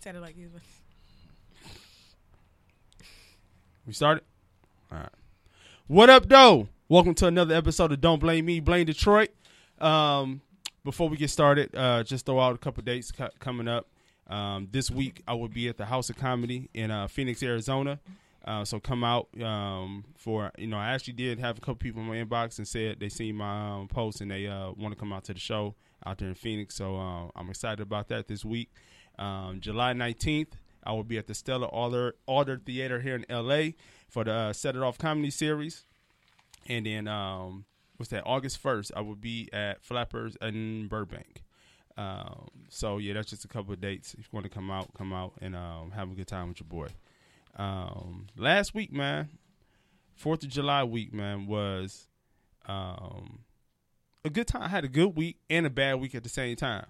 sounded like was. We started? All right. What up, though? Welcome to another episode of Don't Blame Me, Blame Detroit. Um, before we get started, uh, just throw out a couple dates co- coming up. Um, this week, I will be at the House of Comedy in uh, Phoenix, Arizona. Uh, so come out um, for you know. I actually did have a couple people in my inbox and said they seen my um, post and they uh, want to come out to the show out there in Phoenix. So uh, I'm excited about that this week. Um, July 19th, I will be at the Stella Adler, Adler Theater here in LA for the uh, Set It Off comedy series. And then, um, what's that? August 1st, I will be at Flappers in Burbank. Um, so, yeah, that's just a couple of dates. If you want to come out, come out and um, have a good time with your boy. Um, last week, man, 4th of July week, man, was um, a good time. I had a good week and a bad week at the same time.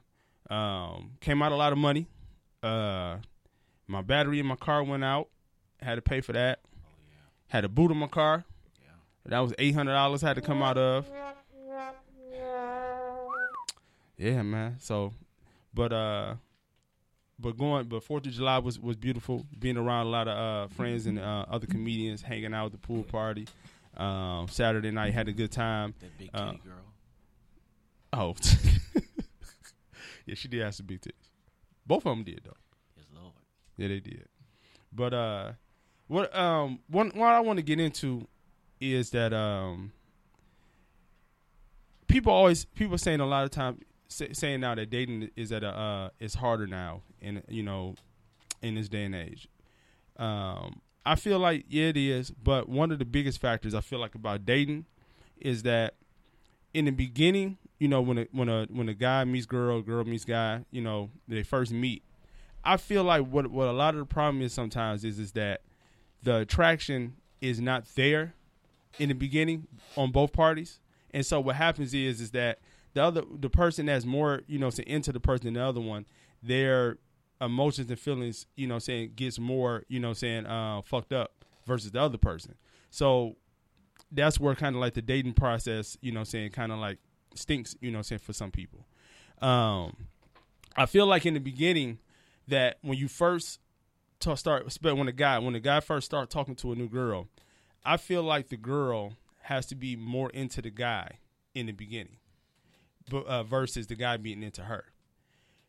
Um, came out a lot of money. Uh, my battery in my car went out. Had to pay for that. Had a boot in my car. Yeah. That was eight hundred dollars. Had to come out of. Yeah, man. So, but uh, but going, but Fourth of July was was beautiful. Being around a lot of uh friends and uh, other comedians, hanging out at the pool party. Um, Saturday night had a good time. That big Uh, girl. Oh, yeah, she did have some big tits. Both of them did though. Yes, Lord. Yeah, they did. But uh, what um one what I want to get into is that um people always people saying a lot of time say, saying now that dating is at a uh is harder now in you know in this day and age. Um, I feel like yeah it is, but one of the biggest factors I feel like about dating is that in the beginning, you know, when a when a when a guy meets girl, girl meets guy, you know, they first meet. I feel like what what a lot of the problem is sometimes is is that the attraction is not there in the beginning on both parties, and so what happens is is that the other the person that's more you know say into the person than the other one, their emotions and feelings you know saying gets more you know saying uh, fucked up versus the other person. So that's where kind of like the dating process you know saying kind of like stinks you know saying for some people. Um, I feel like in the beginning that when you first to start, when a guy when a guy first start talking to a new girl, I feel like the girl has to be more into the guy in the beginning, but uh, versus the guy being into her.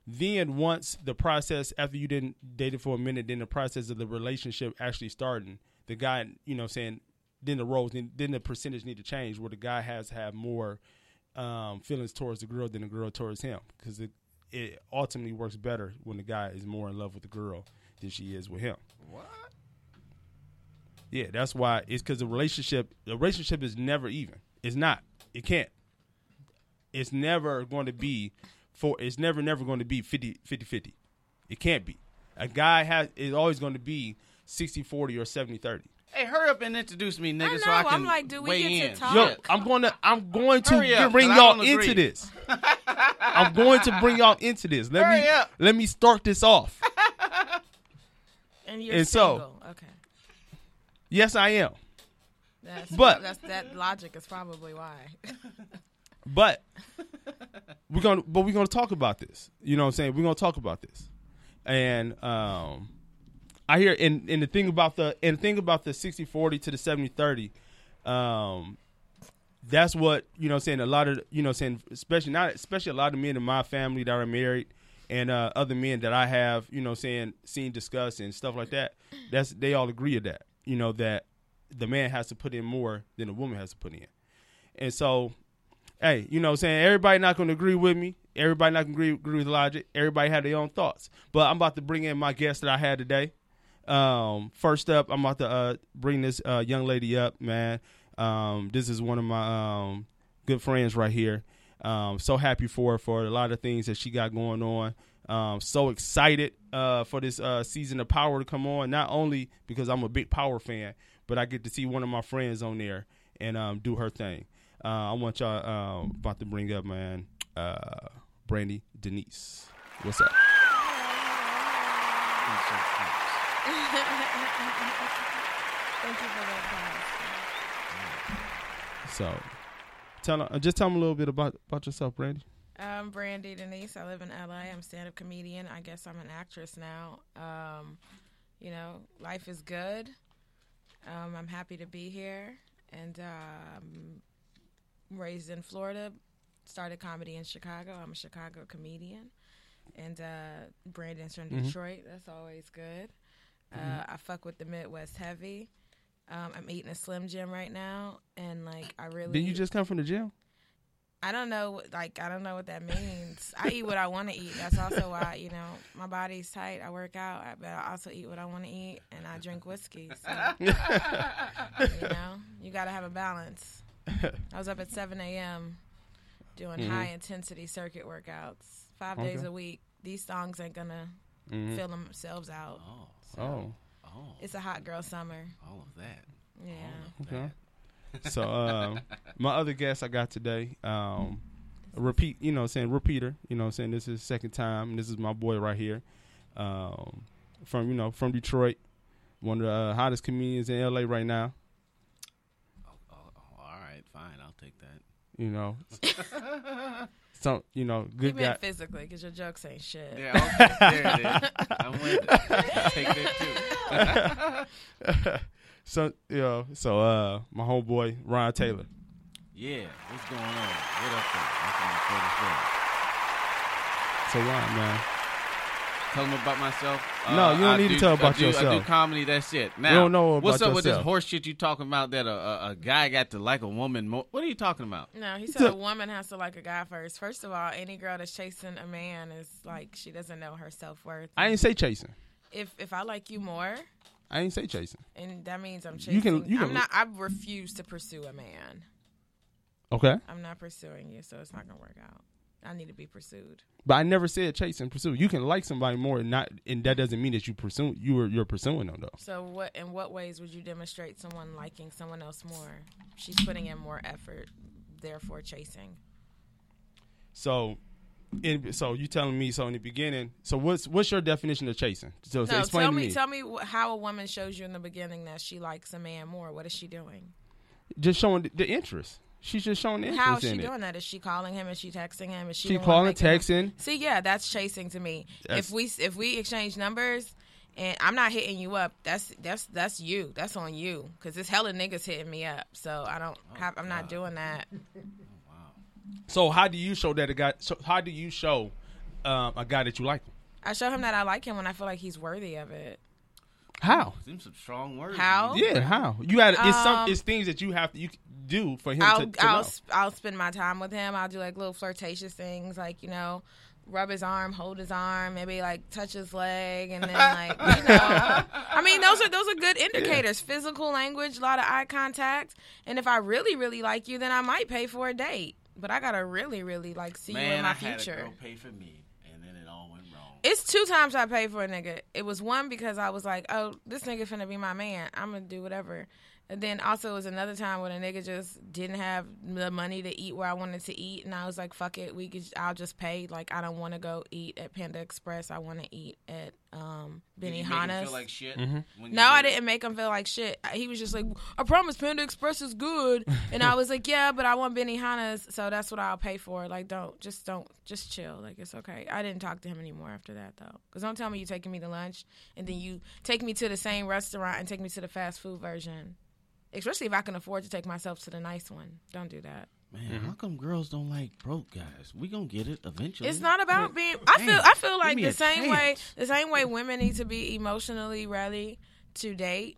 Then once the process after you didn't date it for a minute, then the process of the relationship actually starting, the guy you know saying then the roles then, then the percentage need to change where the guy has to have more um, feelings towards the girl than the girl towards him because it it ultimately works better when the guy is more in love with the girl than she is with him. What? Yeah, that's why it's because the relationship the relationship is never even. It's not. It can't. It's never going to be for it's never never going to be 50 50 50. It can't be. A guy has is always going to be 60 40 or 70 30. Hey, hurry up and introduce me, nigga, I so I can I'm like, do we weigh get to in. talk? Yo, I'm going to I'm going to Hurry up, bring 'cause I y'all don't into agree. this. I'm going to bring y'all into this. Let Hurry me up. let me start this off. And you're And so- single. okay. Yes, I am. That's, But- that's that logic is probably why. But we're gonna but we're gonna talk about this. You know what I'm saying? We're gonna talk about this. And um I hear and, and the thing about the and the thing about the 60 40 to the 70 30, um that's what, you know saying, a lot of you know saying, especially not especially a lot of men in my family that are married and uh, other men that I have, you know, saying seen discussed and stuff like that. That's they all agree with that. You know that the man has to put in more than the woman has to put in. And so hey, you know saying? Everybody not going to agree with me. Everybody not going to agree, agree with logic. Everybody had their own thoughts. But I'm about to bring in my guest that I had today. Um, first up, I'm about to uh, bring this uh, young lady up, man. Um, this is one of my um, good friends right here. Um, so happy for her for a lot of things that she got going on. Um, so excited uh, for this uh, season of Power to come on. Not only because I'm a big Power fan, but I get to see one of my friends on there and um, do her thing. Uh, I want y'all um, about to bring up, man, uh, Brandy Denise. What's up? Thank you for that. So, tell uh, just tell them a little bit about about yourself, Brandy. I'm Brandy Denise. I live in LA. I'm a stand up comedian. I guess I'm an actress now. Um, you know, life is good. Um, I'm happy to be here. And um, raised in Florida. Started comedy in Chicago. I'm a Chicago comedian. And uh, Brandon's from Mhm. Detroit. That's always good. Uh, I fuck with the Midwest heavy. Um, I'm eating a Slim Jim right now, and like I really Didn't you just come from the gym? I don't know, what- like I don't know what that means. I eat what I want to eat. That's also why you know my body's tight. I work out, but I also eat what I want to eat, and I drink whiskey. So, you know, you got to have a balance. I was up at 7 a.m. doing Mhm. high intensity circuit workouts five days a week. These songs ain't gonna Mhm. fill themselves out. Oh, Oh, oh, It's a hot girl summer. all of that. Yeah. Of okay. that. So um, my other guest I got today, um, repeat, you know, saying repeater. You know, saying this is second time. This is my boy right here, um, from you know from Detroit, one of the uh, hottest comedians in LA right now. Oh, oh, oh, all right, fine. I'll take that. You know, some you know good guy. meant physically because your jokes ain't shit. Yeah, okay. there it is. I'm with it. Take that too. so you know, so uh, my homeboy Ron Taylor. Yeah, what's going on? What up there? I'm from So Ron, man, Tell them about myself. Uh, No, you don't I need to do- tell I about yourself. I do comedy. That's it. Now, don't know what's about up with this horse shit you talking about? That a, a, a guy got to like a woman more. What are you talking about? No, he said a woman has to like a guy first. First of all, any girl that's chasing a man is like she doesn't know her self worth. I ain't say chasing. If if I like you more, I ain't say chasing. and that means I'm chasing. You can- you can- I'm not. I refuse to pursue a man. Okay, I'm not pursuing you, so it's not gonna work out. I need to be pursued. but I never said chase and pursue. You can like somebody more, and not, and that doesn't mean that you pursue you are you're pursuing them though. So what? In what ways would you demonstrate someone liking someone else more? She's putting in more effort, therefore chasing. So, in, so you telling me so in the beginning. So what's what's your definition of chasing? So, so No, explain tell to me, me. tell me how a woman shows you in the beginning that she likes a man more. What is she doing? just showing the interest. She's just showing the interest How is she in it. doing that? Is she calling him? Is she texting him? Is she, She calling, making him- texting. See, yeah, that's chasing to me. That's- if we if we exchange numbers and I'm not hitting you up, that's that's that's you. That's on you because there's hella niggas hitting me up. So I don't have. I'm not doing that. Wow. So how do you show that a guy? So how do you show um, a guy that you like? Him? I show him that I like him when I feel like he's worthy of it. How? Seems some strong words. How? Yeah, how? You got it's some Um, it's things that you have to you do for him I'll to, to I'll know. I'll spend my time with him. I'll do like little flirtatious things, like you know, rub his arm, hold his arm, maybe like touch his leg, and then like you know. I mean, those are those are good indicators. Physical language, a lot of eye contact, and if I really really like you, then I might pay for a date. But I gotta really really like see you in my I had a future. girl pay for me, and then it all went wrong. It's two times I paid for a nigga. It was one because I was like, oh, this nigga finna be my man. I'm gonna do whatever. And then also it was another time when a nigga just didn't have the money to eat where I wanted to eat, and I was like, fuck it, we could. I'll just pay. Like I don't want to go eat at Panda Express. I want to eat at um, Did you make Benihana's. feel like shit? Mm-hmm. No, I did it? didn't make him feel like shit. He was just like, I promise Panda Express is good. And I was like, yeah, but I want Benihana's, so that's what I'll pay for. Like, don't, just don't, just chill. Like, it's okay. I didn't talk to him anymore after that, though. Because don't tell me you taking me to lunch and then you take me to the same restaurant and take me to the fast food version. Especially if I can afford to take myself to the nice one. Don't do that. Man, Mm-hmm. how come girls don't like broke guys? We gonna get it eventually. It's not about being. I feel. Damn, I feel like the a same way. The same way women need to be emotionally ready to date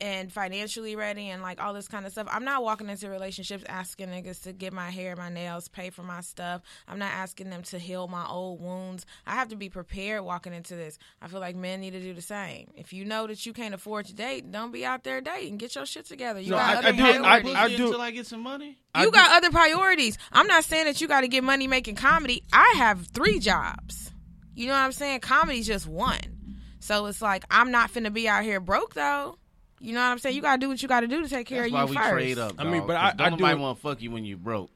and financially ready and like all this kind of stuff. I'm not walking into relationships asking niggas to get my hair, my nails, pay for my stuff. I'm not asking them to heal my old wounds. I have to be prepared walking into this. I feel like men need to do the same. If you know that you can't afford to date, don't be out there dating. Get your shit together. You No, got I- other I do- I- priorities. I do- until I get some money. I You do- got other priorities. I'm not saying that you got to get money making comedy. I have three jobs. You know what I'm saying? Comedy's just one. So it's like I'm not finna be out here broke though. You know what I'm saying? You gotta do what you gotta do to take care That's of why you we trade up. I mean, dog, but 'cause I- I don't nobody want to fuck you when you broke.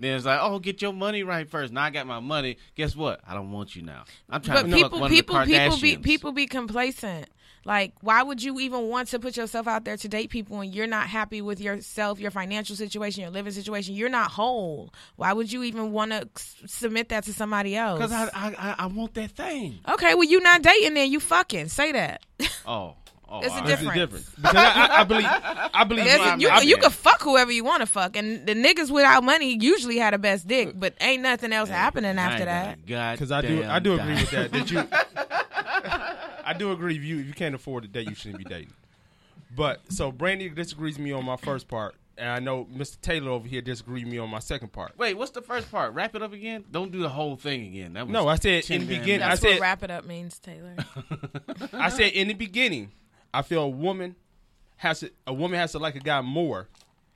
Then it's like, oh, get your money right first. Now I got my money. Guess what? I don't want you now. I'm trying But to fuck people, one people, of the people be people be complacent. Like, why would you even want to put yourself out there to date people when you're not happy with yourself, your financial situation, your living situation? You're not whole. Why would you even want to submit that to somebody else? Because I, I, I, I want that thing. okay, well, you not dating then. You fucking say that. Oh, oh, There's a all right. There's difference. a difference because I, I, I believe I believe There's why a- I'm you, out you there. can fuck whoever you want to fuck, and the niggas without money usually had the best dick, but ain't nothing else happening after that. got a because I do I do agree dime. with that. That you, I do agree. If you if you can't afford to date, you shouldn't be dating. But so Brandy disagrees with me on my first part, and I know Mr. Taylor over here disagrees with me on my second part. Wait, what's the first part? Wrap it up again. Don't do the whole thing again. That was No, I said in the damn beginning- I said- what wrap it up means, Taylor. I said in the beginning, I feel a woman has to a woman has to like a guy more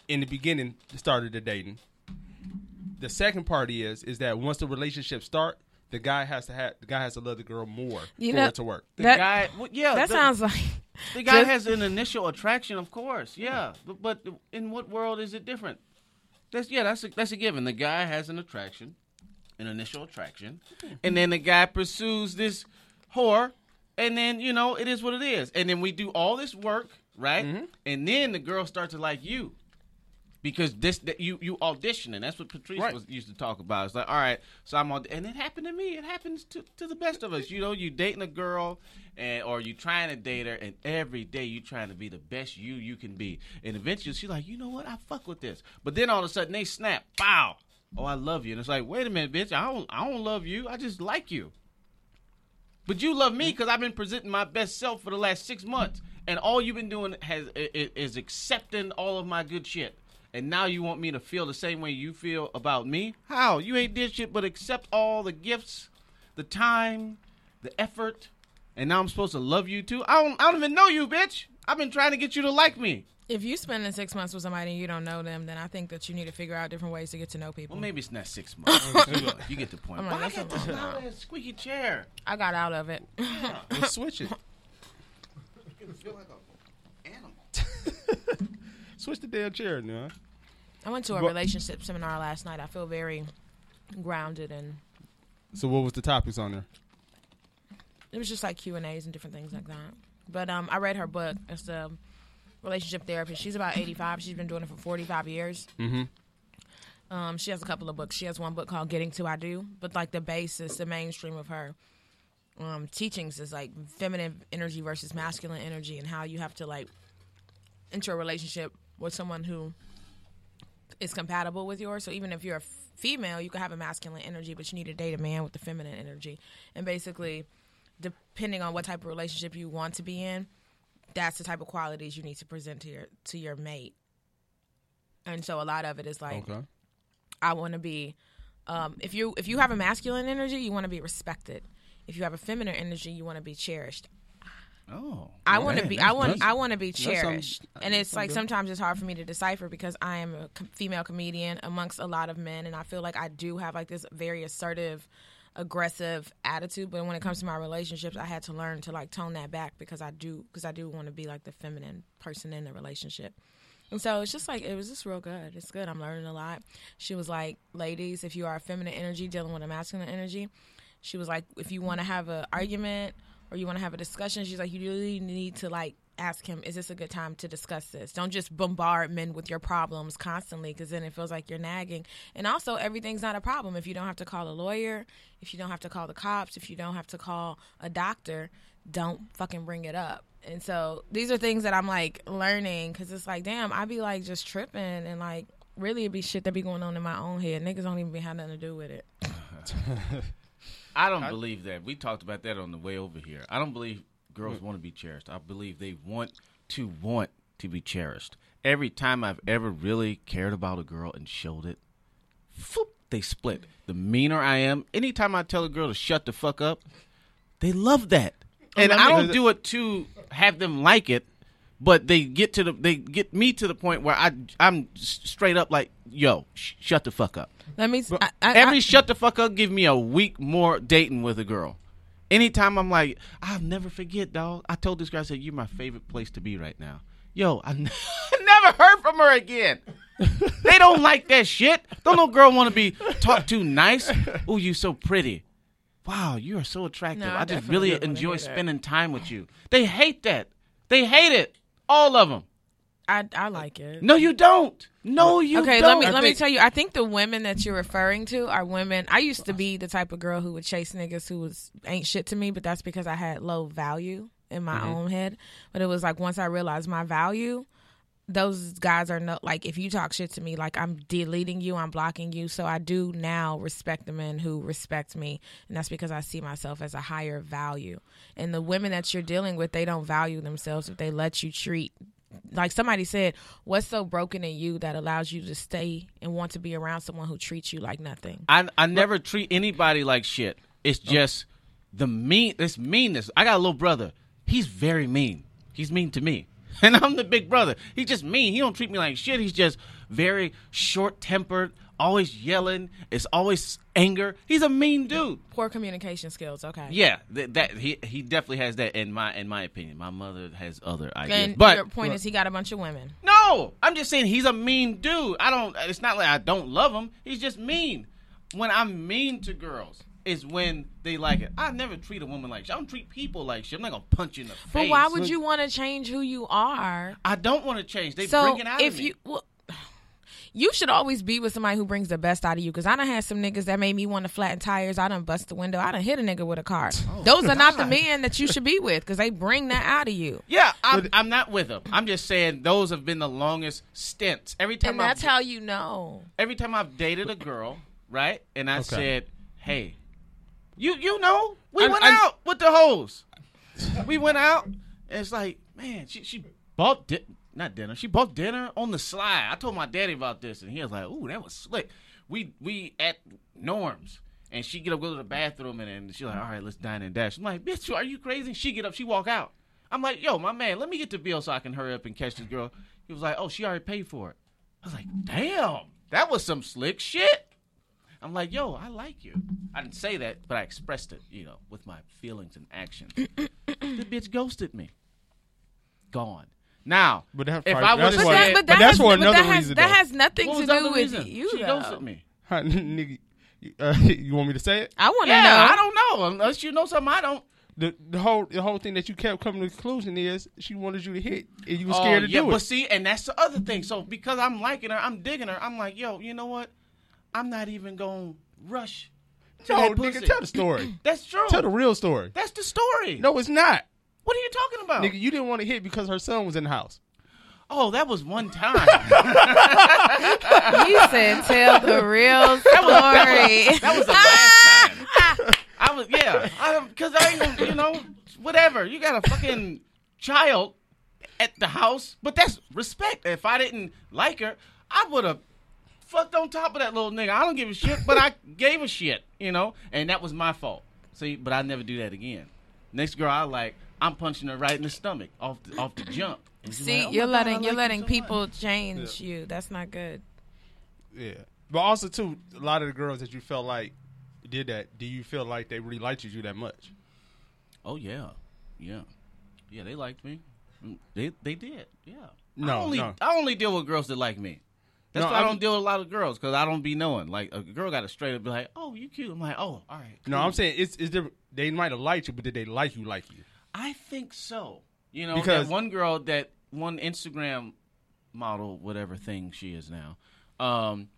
in the beginning to start of the dating. The second part is is that once the relationship start, the guy has to have the guy has to love the girl more You for know- it to work. The That- guy, well, yeah, that the, sounds like the guy just- has an initial attraction, of course, yeah. But, but in what world is it different? That's yeah, that's a, that's a given. The guy has an attraction, an initial attraction, and then the guy pursues this whore, and then you know it is what it is, and then we do all this work, right? Mm-hmm. And then the girl starts to like you. Because this, that you you auditioning. That's what Patrice Right. was used to talk about. It's like, all right, so I'm on, and it happened to me. It happens to, to the best of us. You know, you dating a girl, and or you trying to date her, and every day you trying to be the best you you can be, and eventually she's like, you know what, I fuck with this. But then all of a sudden they snap, bow. Oh, I love you, and it's like, wait a minute, bitch, I don't I don't love you. I just like you. But you love me because I've been presenting my best self for the last six months, and all you've been doing has is accepting all of my good shit. And now you want me to feel the same way you feel about me? How? You ain't did shit but accept all the gifts, the time, the effort, and now I'm supposed to love you too? I don't. I don't even know you, bitch. I've been trying to get you to like me. If you spending six months with somebody and you don't know them, then I think that you need to figure out different ways to get to know people. Well, maybe it's not six months. you get the point. I'm like, Why that's a this long loud ass squeaky chair? I got out of it. Let's switch it. feel like an animal. Switch the damn chair now. I went to a But- relationship seminar last night. I feel very grounded and So what was the topics on there? it was just like Q and A's and different things like that. But um, I read her book. It's the relationship therapist. She's about eighty five. She's been doing it for forty five years. Mm-hmm. Um, she has a couple of books. She has one book called Getting to I Do, but like the basis, the mainstream of her um, teachings is like feminine energy versus masculine energy, and how you have to like enter a relationship with someone who is compatible with yours. So even if you're a female, you can have a masculine energy, but you need to date a man with the feminine energy. And basically, depending on what type of relationship you want to be in, that's the type of qualities you need to present to your to your mate. And so a lot of it is like Okay. I want to be. Um, if you if you have a masculine energy, you want to be respected. If you have a feminine energy, you want to be cherished. Oh, I want to be. I want. I want to be cherished, and it's like good- sometimes it's hard for me to decipher because I am a com- female comedian amongst a lot of men, and I feel like I do have like this very assertive, aggressive attitude. But when it comes to my relationships, I had to learn to like tone that back because I do because I do want to be like the feminine person in the relationship. And so it's just like it was just real good. It's good. I'm learning a lot. She was like, ladies, if you are a feminine energy dealing with a masculine energy, she was like, if you want to have an argument or you want to have a discussion, she's like, you really need to like ask him, is this a good time to discuss this? Don't just bombard men with your problems constantly because then it feels like you're nagging. And also, everything's not a problem if you don't have to call a lawyer, if you don't have to call the cops, if you don't have to call a doctor, don't fucking bring it up. And so these are things that I'm like learning because it's like, damn, I'd be like just tripping and like really it be shit that be going on in my own head. Niggas don't even be have nothing to do with it. I don't believe that. We talked about that on the way over here. I don't believe girls want to be cherished. I believe they want to want to be cherished. Every time I've ever really cared about a girl and showed it, phoop, they split. The meaner I am, anytime I tell a girl to shut the fuck up, they love that. And I don't do it to have them like it, but they get to the they get me to the point where I I'm straight up like, yo, sh- shut the fuck up. Let me. I, I, Every I- shut the fuck up give me a week more dating with a girl. Anytime I'm like, I'll never forget, dog. I told this girl, I said, you're my favorite place to be right now. Yo, I n- never heard from her again. they don't like that shit. Don't no girl want to be talked to nice. Oh, you so pretty. Wow, you are so attractive. No, I I just really enjoy spending time with you. They hate that. They hate it. All of them. I I like it. No, you don't. No, you okay, don't. let me I let me tell you. I think the women that you're referring to are women. I used to be the type of girl who would chase niggas who was ain't shit to me, but that's because I had low value in my mm-hmm. own head. But it was like once I realized my value, those guys are no like if you talk shit to me, like I'm deleting you, I'm blocking you. So I do now respect the men who respect me, and that's because I see myself as a higher value. And the women that you're dealing with, they don't value themselves if they let you treat like somebody said, what's so broken in you that allows you to stay and want to be around someone who treats you like nothing? I I never treat anybody like shit. It's oh. just the mean. This meanness. I got a little brother. He's very mean. He's mean to me, and I'm the big brother. He's just mean. He don't treat me like shit. He's just very short tempered. Always yelling. It's always anger. He's a mean dude. Poor communication skills. Okay. Yeah, that, that he he definitely has that in my in my opinion. My mother has other ideas, And but your point is he got a bunch of women. no, I'm just saying he's a mean dude. I don't. It's not like I don't love him. He's just mean. When I'm mean to girls, is when they like it. I never treat a woman like shit. I don't treat people like shit. I'm not gonna punch you in the face. But why would you want to change who you are? I don't want to change. They so bring it out if of me. you well, you should always be with somebody who brings the best out of you. Because I done had some niggas that made me want to flatten tires. I done bust the window. I done hit a nigga with a car. Oh, Those are not the men that you should be with because they bring that out of you. yeah, I'm, I'm not with them. I'm just saying those have been the longest stints. Every time And I've that's how you know. every time I've dated a girl, right? And I Okay. said, "Hey, you you know, we I- went I- out with the hoes. we went out, and it's like, man, she she bought di- not dinner. She bought dinner on the slide. I told my daddy about this, and he was like, "Ooh, that was slick." We we at Norms. And she get up, go to the bathroom, and then she's like, "All right, let's dine and dash." I'm like, "Bitch, are you crazy?" She get up, she walk out. I'm like, "Yo, my man, let me get the bill so I can hurry up and catch this girl." He was like, "Oh, she already paid for it." I was like, "Damn, that was some slick shit." I'm like, "Yo, I like you." I didn't say that, but I expressed it, you know, with my feelings and actions. the bitch ghosted me. Gone. Now, But that if I that's would have what- said, but that's for but another that has, reason, That though. has nothing what to do with reason? you. she though. ghosted me. Huh, nigga, uh, you want me to say it? I want to Yeah, know. I don't know unless you know something I don't. The the whole the whole thing that you kept coming to the conclusion is she wanted you to hit and you were Oh, scared to yeah, do it. but see, and that's the other thing. So because I'm liking her, I'm digging her. I'm like, yo, you know what? I'm not even gonna rush. To no, that nigga, tell the story. That's true. tell the real story. That's the story. No, it's not. What are you talking about? Nigga, you didn't want to hit because her son was in the house. Oh, that was one time. He said, "Tell the real story." that was the last time. I was yeah, because I, ain't gonna, you know whatever. You got a fucking child at the house, but that's respect. If I didn't like her, I would have fucked on top of that little nigga. I don't give a shit, but I gave a shit, you know, and that was my fault. See, but I never do that again. Next girl I like, I'm punching her right in the stomach off the, off the jump. See, like, "Oh you're God, letting I you're like letting you so people much." change you. That's not good. Yeah. But also too, a lot of the girls that you felt like did that, do you feel like they really liked you that much? Oh yeah, yeah, yeah. They liked me. Mm, They they did. Yeah. No, I only no. I only deal with girls that like me. That's No, why I I'm- don't deal with a lot of girls because I don't be knowing. Like a girl got to straight up be like, "Oh, you cute." I'm like, "Oh, all right." No, cool." I'm saying it's it's different. They might have liked you, but did they like you like you? I think so. You know, Because- that one girl, that one Instagram model, whatever thing she is now. Um,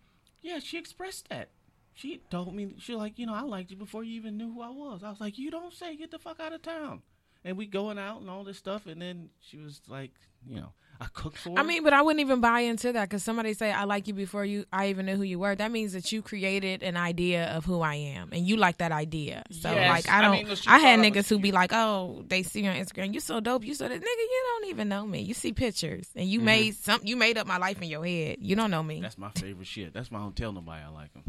yeah, she expressed that. She told me she like, you know, I liked you before you even knew who I was. I was like, you don't say, get the fuck out of town. And we going out and all this stuff, and then she was like, you know, I cooked for her. I mean, but I wouldn't even buy into that because somebody say I like you before you I even knew who you were. That means that you created an idea of who I am, and you like that idea. So Yes. like I don't. I, mean, look, she had thought I was niggas who be like, oh, they see you on Instagram, you so dope, you so that nigga, you don't even know me. You see pictures, and Mm-hmm. you made some. You made up my life in your head. You don't know me. That's my favorite shit. That's why I don't tell nobody I like them.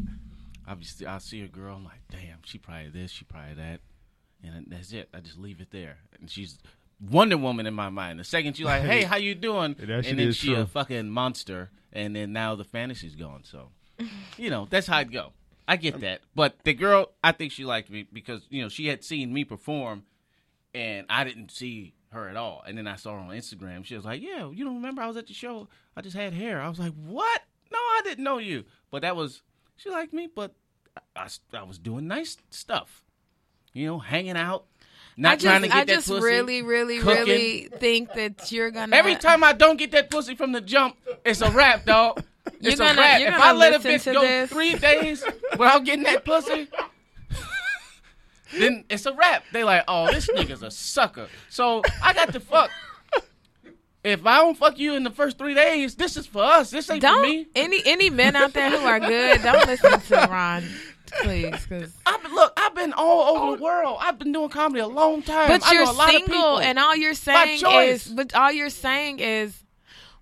I be I see a girl, I'm like, damn, she probably this, she probably that, and that's it. I just leave it there, and she's Wonder Woman in my mind. The second you like, hey, how you doing? That and then is she a fucking monster, and then now the fantasy's gone. So, you know, that's how it go. I get that, but the girl, I think she liked me because you know she had seen me perform, and I didn't see her at all. And then I saw her on Instagram. She was like, "Yeah, you don't remember I was at the show? I just had hair." I was like, "What? No, I didn't know you. But that was she liked me, but I, I, I was doing nice stuff. You know, hanging out, not I just, trying to get that. Pussy. I that just pussy. really, really, cooking. really think that you're gonna. Every time I don't get that pussy from the jump, it's a wrap, dog. You're It's gonna- a wrap. If I let a bitch go this. three days without getting that pussy, then it's a wrap. They like, oh, this nigga's a sucker. So I got to fuck. If I don't fuck you in the first three days, this is for us. This ain't for don't me. any any men out there who are good, don't listen to Ron, please, because. I've been, look, I've been all over the oh. world. I've been doing comedy a long time. But I you're know a lot of single, people. and all you're saying is, but all you're saying is,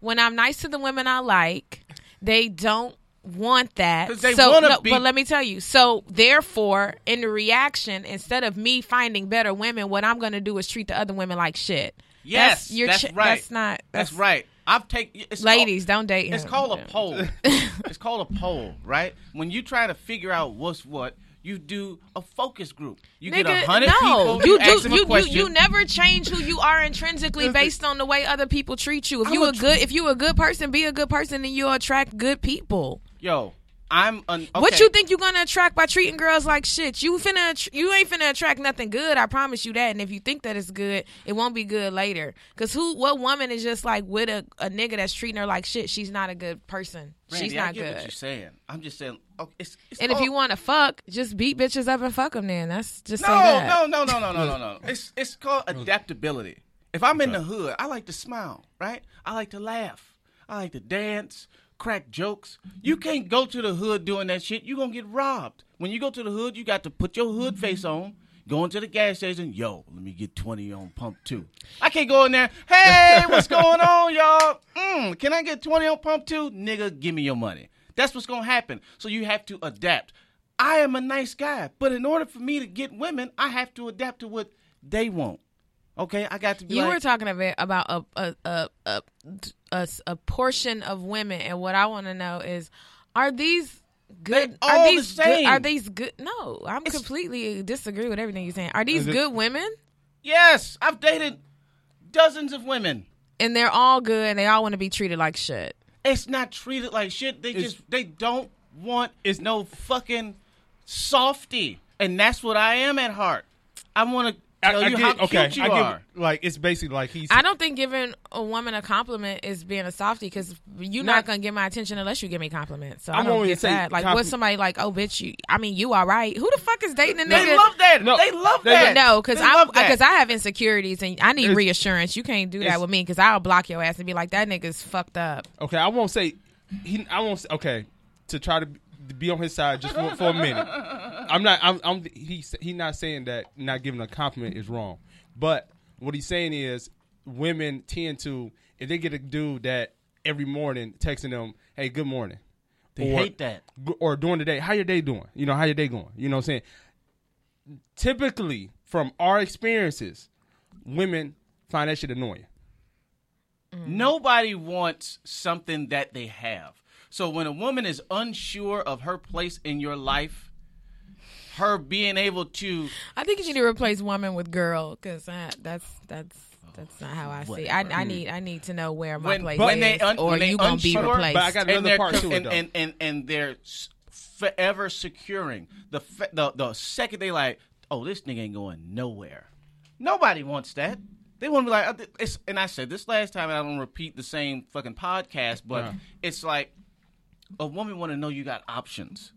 when I'm nice to the women I like, they don't want that. they so, no, be- but let me tell you. So, therefore, in the reaction, instead of me finding better women, what I'm going to do is treat the other women like shit. yes, that's, you're that's ch- right. That's not. That's, That's, right. I've taken Ladies, don't date him. It's called a poll. it's called a poll, right? When you try to figure out what's what, you do a focus group. You get a Nigga, hundred no, people. you, You, do. You, you you never change who you are intrinsically based on the way other people treat you. If I'm you a a tr- good, if you are a good person, be a good person, and you'll attract good people. Yo, I'm an. Okay. What you think you gonna attract by treating girls like shit? You finna, att- you ain't finna attract nothing good. I promise you that. And if you think that it's good, it won't be good later. Cause who, what woman is just like with a, a nigga that's treating her like shit? She's not a good person. Randy, She's I not get what good. you're saying. I'm just saying. Okay, it's, it's And if you want to fuck, just beat bitches up and fuck them. Then that's just no, say that. no, no, no, no, no, no, no. It's it's called adaptability. If I'm in the hood, I like to smile, right? I like to laugh. I like to dance, crack jokes. You can't go to the hood doing that shit. You're gonna get robbed. When you go to the hood, you got to put your hood face on. Go into the gas station, yo, let me get 20 on pump two. I can't go in there, hey, what's going on, y'all? Mm, can I get 20 on pump two? Nigga, give me your money. That's what's gonna happen. So you have to adapt. I am a nice guy, but in order for me to get women, I have to adapt to what they want. Okay, I got to be You like, were talking about about a a, a a a a portion of women, and what I want to know is, are these good? They are all the these same. Good, are these good? No, I'm It's- completely disagree with everything you're saying. Are these Is it- good women? yes, I've dated dozens of women. And they're all good, and they all want to be treated like shit. It's not treated like shit. They It's- just they don't want It's- no fucking softy, and that's what I am at heart. I want to tell you how get, okay, cute you I get, are. like it's basically like he's I don't think giving a woman a compliment is being a softie because you're not, Not- gonna get my attention unless you give me compliments. So I I'm don't only get saying that. Like, compli- what's somebody like? Oh, bitch, you. I mean, you all right? Who the fuck is dating a nigga? They love that. No, they love that. No, because I because I have insecurities and I need It's- reassurance. You can't do that with me because I'll block your ass and be like, that nigga's fucked up. okay. I won't say he. I won't. Say, okay, to try to be on his side just for, for a minute. I'm not. I'm. I'm he's he not saying that not giving a compliment is wrong, but what he's saying is women tend to if they get a dude that every morning texting them, "Hey, good morning," They or- hate that. or during the day, how your day doing? You know, how your day going? You know what I'm saying? Typically, from our experiences, women find that shit annoying. Mm-hmm. Nobody wants something that they have. So when a woman is unsure of her place in your life, her being able to I think you need to replace woman with girl because that's that's that's not how I see. it. I I need I need to know where my when, place when is, they un, or when they you gonna be replaced. But I got and another they're part to it, and, and, and and they're forever securing the fa- the the second they like, oh, this nigga ain't going nowhere. Nobody wants that. They want to be like, uh, it's, and I said this last time, and I don't repeat the same fucking podcast, but Yeah. it's like a woman want to know you got options,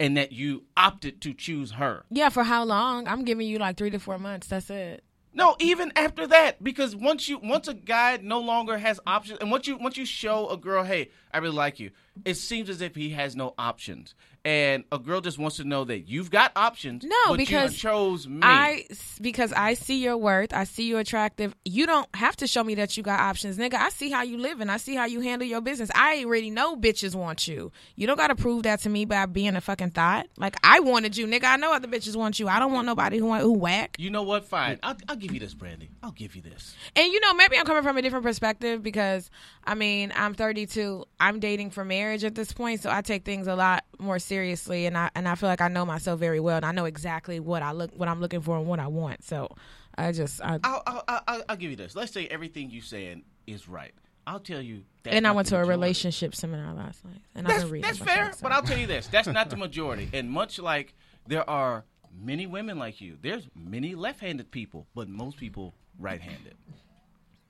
and that you opted to choose her. yeah, for how long? I'm giving you like three to four months. That's it. No, even after that, because once you once a guy no longer has options, and once you once you show a girl, hey, I really like you, it seems as if he has no options, and a girl just wants to know that you've got options. No, but because you chose me. I because I see your worth. I see you attractive. You don't have to show me that you got options, nigga. I see how you live and I see how you handle your business. I already know bitches want you. You don't got to prove that to me by being a fucking thought. Like I wanted you, nigga. I know other bitches want you. I don't want nobody who want who whack. you know what? Fine, I'll, I'll give you this, Brandy. I'll give you this. And you know, maybe I'm coming from a different perspective because I mean, I'm 32. I'm dating for marriage at this point, so I take things a lot more seriously, and I and I feel like I know myself very well, and I know exactly what I look, what I'm looking for, and what I want. So I just, I, I'll, I'll, I'll, I'll give you this. Let's say everything you saying is right. I'll tell you. And I went to a relationship seminar last night, and That's, been reading. that's a bunch of fair, but I'll tell you this: that's not the majority. And much like there are many women like you, there's many left-handed people, but most people right-handed.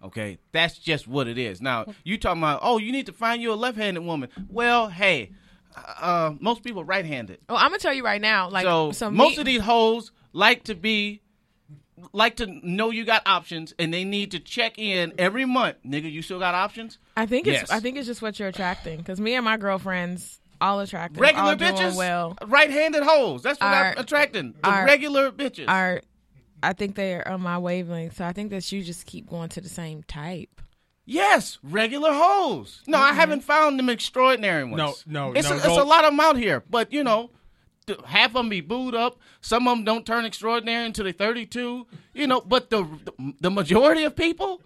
Okay, that's just what it is. Now you talking about? Oh, you need to find you a left-handed woman. Well, hey, uh, most people right-handed. Oh, I'm gonna tell you right now. Like, So, so most me- of these hoes like to be like to know you got options and they need to check in every month. Nigga, you still got options? I think it's Yes. I think it's just what you're attracting. Because me and my girlfriends all attractive, Regular all bitches? well. Right-handed hoes. That's what Are- I'm attracting. The are- regular bitches. Are I think they are on my wavelength. So I think that you just keep going to the same type. Yes, regular hoes. No, I haven't found them extraordinary ones. No, no, It's, no, a, it's a lot of them out here, but you know, half of them be booed up. Some of them don't turn extraordinary until they're 32. You know, but the the majority of people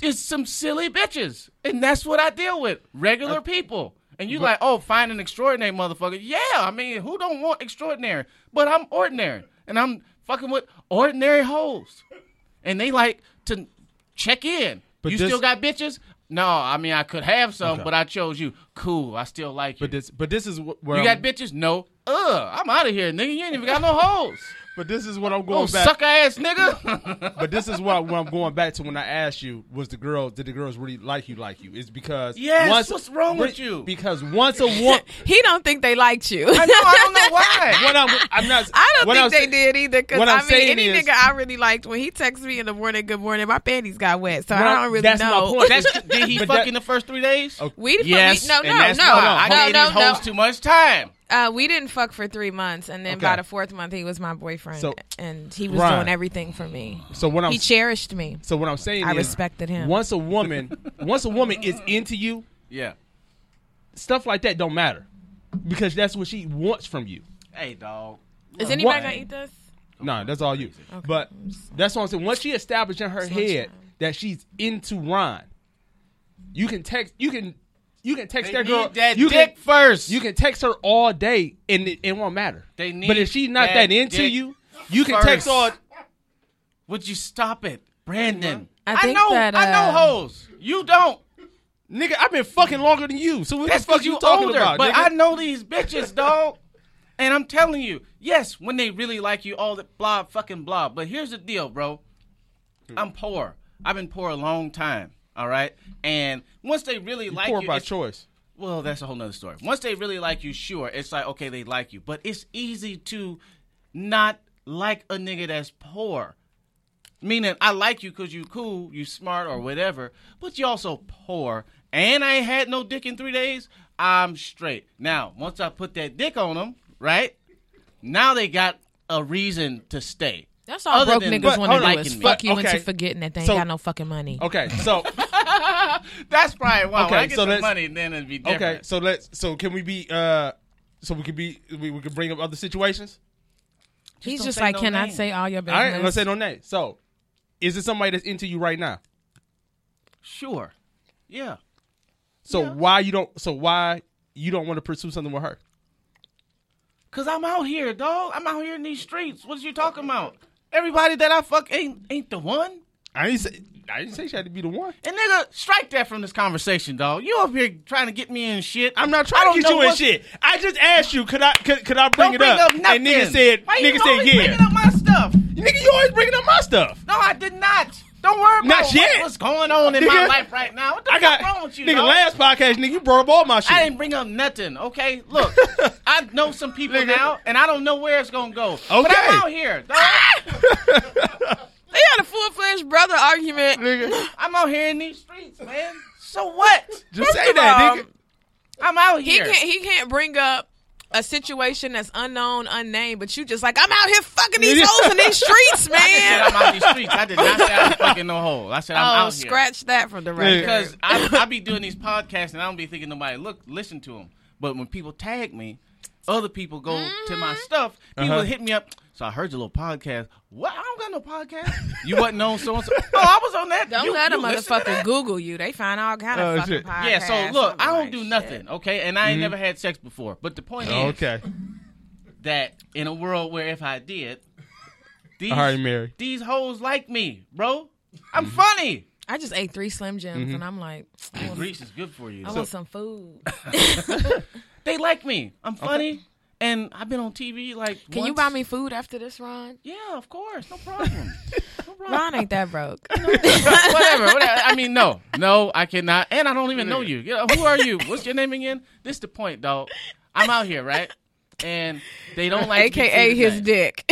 is some silly bitches, and that's what I deal with. Regular uh, people. And you're like, oh, find an extraordinary motherfucker. Yeah, I mean, who don't want extraordinary? But I'm ordinary, and I'm fucking with ordinary hoes, and they like to check in. But you this- still got bitches? No, I mean I could have some, Okay. but I chose you. Cool, I still like you. But this, but this is wh- where you I'm, got bitches? No. Ugh, I'm out of here, nigga. You ain't even got no hoes. But this is what I'm Oh, going back. sucker ass nigga. But this is what when I'm going back to when I asked you was the girl did the girls really like you like you? It's because Yes, once, what's wrong with you? Because once a woman, He don't think they liked you. I know. I don't know why. what I'm, I'm not. I don't think I'm they did either. Because what I I'm mean, saying any is- nigga I really liked when he texts me in the morning, "Good morning," my panties got wet, so I I'm- don't really that's my know. point. That's, did he fuck that- in the first three days? Okay. We didn't. Yes. no, and no, that's no, why I no, gave no, these no. hoes too much time. Uh, we didn't fuck for three months, and then Okay. by the fourth month, he was my boyfriend, So- and he was Ryan. doing everything for me. So what I'm He cherished me. so what I'm saying I is respected him. Once a woman, once a woman is into you, Yeah. stuff like that don't matter because that's what she wants from you. Hey, dog. Is anybody What? gonna eat this? No, that's all you. But that's what I'm saying. Once she established in her lunchtime. head that she's into Ron, you can text. You can. You can text They that girl. that you dick can, first. You can text her all day and it, it won't matter. They need but if she's not that that, into you, you can text all. Would you stop it, Brandon? I think know. that, I know uh, hoes. You don't. Nigga, I've been fucking longer than you. So what That's the fuck you you talking older. about? but nigga? I know these bitches, dog. And I'm telling you, yes, when they really like you, all that blah, fucking blah. But here's the deal, bro. I'm poor. I've been poor a long time. All right. And once they really like you. poor you, by choice. well, that's a whole nother story. Once they really like you, sure, it's like okay, they like you, but it's easy to not like a nigga that's poor. Meaning, I like you because you cool, you smart, or whatever, but you also poor, and I ain't had no dick in three days. I'm straight. Now, once I put that dick on them, right? Now they got a reason to stay. That's all Other broke than- niggas but want to hold do is me. fuck you okay. into forgetting that they ain't So- got no fucking money. Okay, so That's probably why. when Okay, I get so some let's- money, then it'd be different. okay, so let's. So can we be? uh So we could be. We, we could bring up other situations. He's don't just say like, no can I names." say all your All business? right, let's say no name. So, is it somebody that's into you right now? Sure. Yeah. So Yeah. why you don't? So why you don't want to pursue something with her? Cause I'm out here, dog. I'm out here in these streets. What are you talking about? Everybody that I fuck ain't ain't the one. I didn't say. I didn't say she had to be the one. And nigga, strike that from this conversation, dog. You up here trying to get me in shit. I'm not trying to get you in shit. I just asked you, could I could, could I bring Don't it bring up? up nothing. and nigga said, Why you nigga said yeah. bringing up my stuff. Nigga, you always bringing up my stuff. No, I did not. Don't worry about Not what- yet. what's going on in my life right now. What the I got fuck wrong with you, nigga. dog? Last podcast, nigga, you brought up all my shit. I didn't bring up nothing, okay? Look, I know some people Nigga. now, and I don't know where it's gonna go. But Okay. I'm out here, dog. They had a full fledged brother argument. nigga, I'm out here in these streets, man. So what? just First say of that, all, nigga. I'm out here. He can't. He can't bring up a situation that's unknown, unnamed. But you just like, I'm out here fucking these hoes in these streets, I just said I'm man. out these streets. I did not say I was fucking no hole. I said I'm Oh, out here. scratch that from the record. Because I, I be doing these podcasts and I don't be thinking nobody look listen to them. But when people tag me, other people go to my stuff. People Uh-huh. hit me up. So I heard your little podcast. What? I don't got no podcast. you wasn't on so and so. Oh, I was on that. Don't You- let a you listen to motherfucker? Google you. They find all kind of Oh, fucking shit. podcasts. Yeah. So look, I don't like, do shit. nothing. Okay, and I ain't never had sex before. But the point is Okay, that in a world where if I did, these all right, Mary. these hoes like me, bro. I'm funny. I just ate three Slim Jims, Mhm. and I'm like, want, Grease is good for you. I want some food. they like me. I'm funny, and I've been on TV like. Can you buy me food after this, Ron? Yeah, of course, no problem. no problem. Ron ain't that broke. whatever, whatever. I mean, no, no, I cannot, and I don't even know you. You know, who are you? What's your name again? This the point, dog. I'm out here, right? And they don't like to get AKA his today. dick.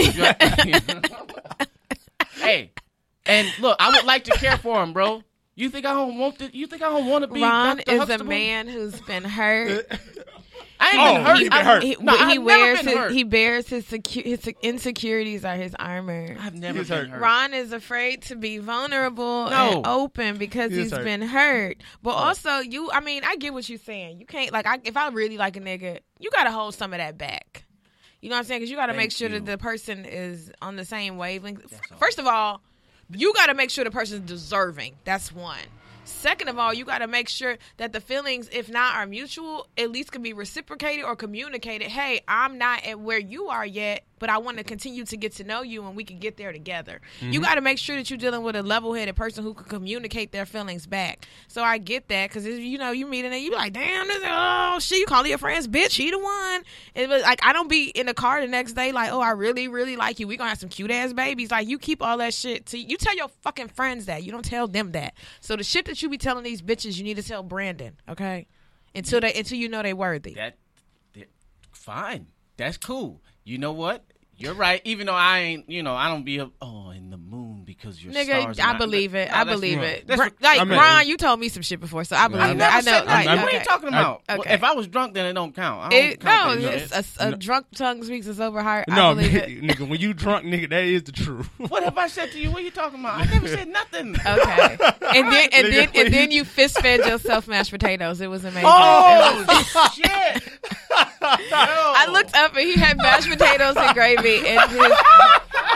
hey, and look, I would like to care for him, bro. You think I don't want to? You think I don't want to be? Ron Dr. is a man who's been hurt. I ain't Oh, been hurt. he been I- hurt. He, No, he wears been his, hurt. he bears his secu- his insecurities are his armor. I've never He's been hurt. hurt. Ron is afraid to be vulnerable No. and open because He is he's hurt. been hurt. But Oh. also, you, I mean, I get what you're saying. You can't like, I, if I really like a nigga, you got to hold some of that back. You know what I'm saying? Because you got to make sure you. that the person is on the same wavelength. That's all. First of all, you got to make sure the person's deserving. That's one. Second of all, you got to make sure that the feelings, if not are mutual, at least can be reciprocated or communicated. Hey, I'm not at where you are yet, but I want to continue to get to know you and we can get there together. You mm-hmm. got to make sure that you're dealing with a level headed person who can communicate their feelings back. So I get that because, you know, you meet and you be like, damn, this, oh, shit, you call your friends, bitch, he the one. It was like, I don't be in the car the next day like, oh, I really, really like you. we going to have some cute ass babies. Like, you keep all that shit to you tell your fucking friends that. You don't tell them that. So the shit that you be telling these bitches, you need to tell Brandon, okay? Until they until you know they worthy. That, that fine. That's cool. You know what? You're right. Even though I ain't, you know, I don't be a, oh in the moon because your Nigga, stars. are I not- believe it. No, I believe right. it. That's like I mean- Ron, you told me some shit before, so I believe I it. I know. said nothing. like, I'm- what are you talking about? I- Well. If I was drunk, then it don't count. I don't It, count no, that it's shit. a, a drunk tongue speaks a sober heart. I No, believe nigga, it. nigga, when you drunk, nigga, that is the truth. What have I said to you? What are you talking about? I never said nothing. Okay, and then and then and then you fist fed yourself mashed potatoes. It was amazing. Oh shit! I looked up and he had mashed potatoes and gravy, and his,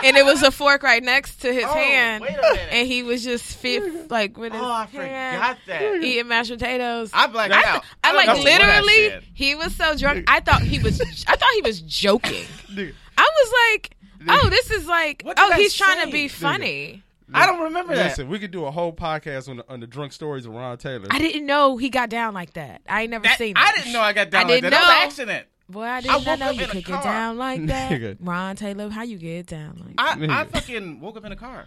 and it was a fork right next to his Oh, hand, wait a minute. and he was just fit, like with his Oh, I hand forgot that. eating mashed potatoes. I blacked I, out. I, don't like what I literally. he was so drunk. I thought he was. I thought he was joking. I was like, oh, this is like, oh, I he's trying to be funny. I don't remember that. listen, we could do a whole podcast on the, on the drunk stories of Ron Taylor. I didn't know he got down like that. I ain't never That- seen. That. I didn't know I got down I like that. didn't That was know. an accident. Boy, I I did not woke know you could get down like that. Ron Taylor, how you get down like I, Nigga. I fucking woke up in a car.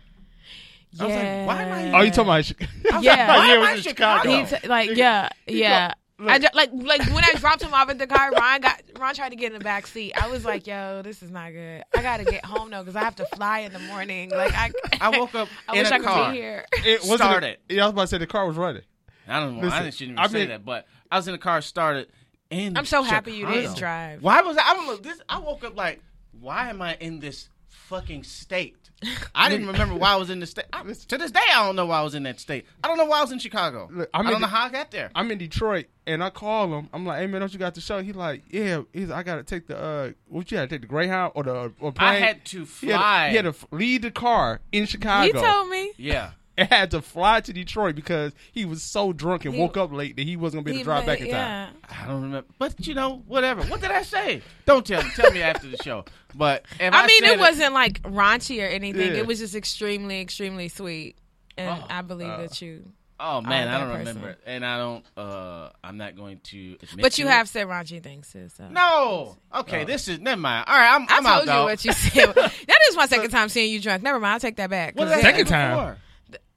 I was like, yeah. why am I- oh, you talking about? Chi- I was Yeah. like, why Yeah, it am I in in Chicago? Chicago. He t- like yeah, yeah. Look. I ju- like like when I dropped him off at the car, Ron got Ron tried to get in the back seat. I was like, "Yo, this is not good. I gotta get home though because I have to fly in the morning." Like I, I woke up I in wish a I could car. be here. It wasn't. Started. A, yeah, I was about to say the car was running. I don't know. Listen, I didn't- shouldn't even I say mean- that, but I was in the car. Started in. I'm so happy you didn't drive. Why was I? I don't know. This. I woke up like, why am I in this fucking state? I didn't remember why I was in the state. I, to this day, I don't know why I was in that state. I don't know why I was in Chicago. Look, I I'm don't in know how I got there. I'm in Detroit and I call him. I'm like, "Hey man, don't you got the show?" He's like, "Yeah." He's, I got to take the uh, what you had to take the Greyhound or the or plane. I had to He had, fly. to, he had to f- leave the car in Chicago. He told me. yeah. and had to fly to Detroit because he was so drunk and He- woke up late that he wasn't gonna be able He to drive back made- in time. I don't remember, but you know, whatever. What did I say? Don't tell me. Tell me after the show. But I, I mean, said it wasn't like raunchy or anything. Yeah. It was just extremely, extremely sweet, and Oh, I believe uh, that you. Oh man, I'm I that don't person. remember, it. and I don't. uh I'm not going to. Admit But you to it. have said raunchy things, sis. So. No. Okay, this is never mind. All right, I'm, I I'm out, told you dog. what you said. that is my second time seeing you drunk. Never mind. I'll take that back. What 'Cause did I Second time. before?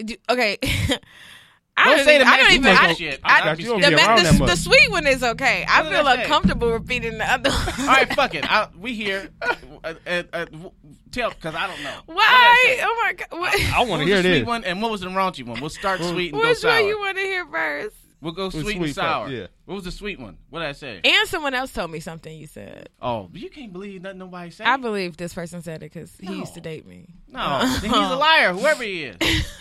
Do- Okay. I Don't don't, say even, the I don't even. I, shit. I- I'll you over the, here ma- around that the, the sweet one is okay. I What did feel I say? uncomfortable repeating the other one. All right, fuck it. I, we here. Uh, uh, uh, tell, because I don't know. Why? Oh my god! What, I What want to hear the sweet this. one, and what was the raunchy one? We'll start sweet and which go sour. one you want to hear first? We'll go sweet, sweet and sour. first, yeah. What was the sweet one? What did I say? And someone else told me something you said. oh, you can't believe nothing nobody said. I believe this person said it because No. he used to date me. no, then he's a liar, whoever he is.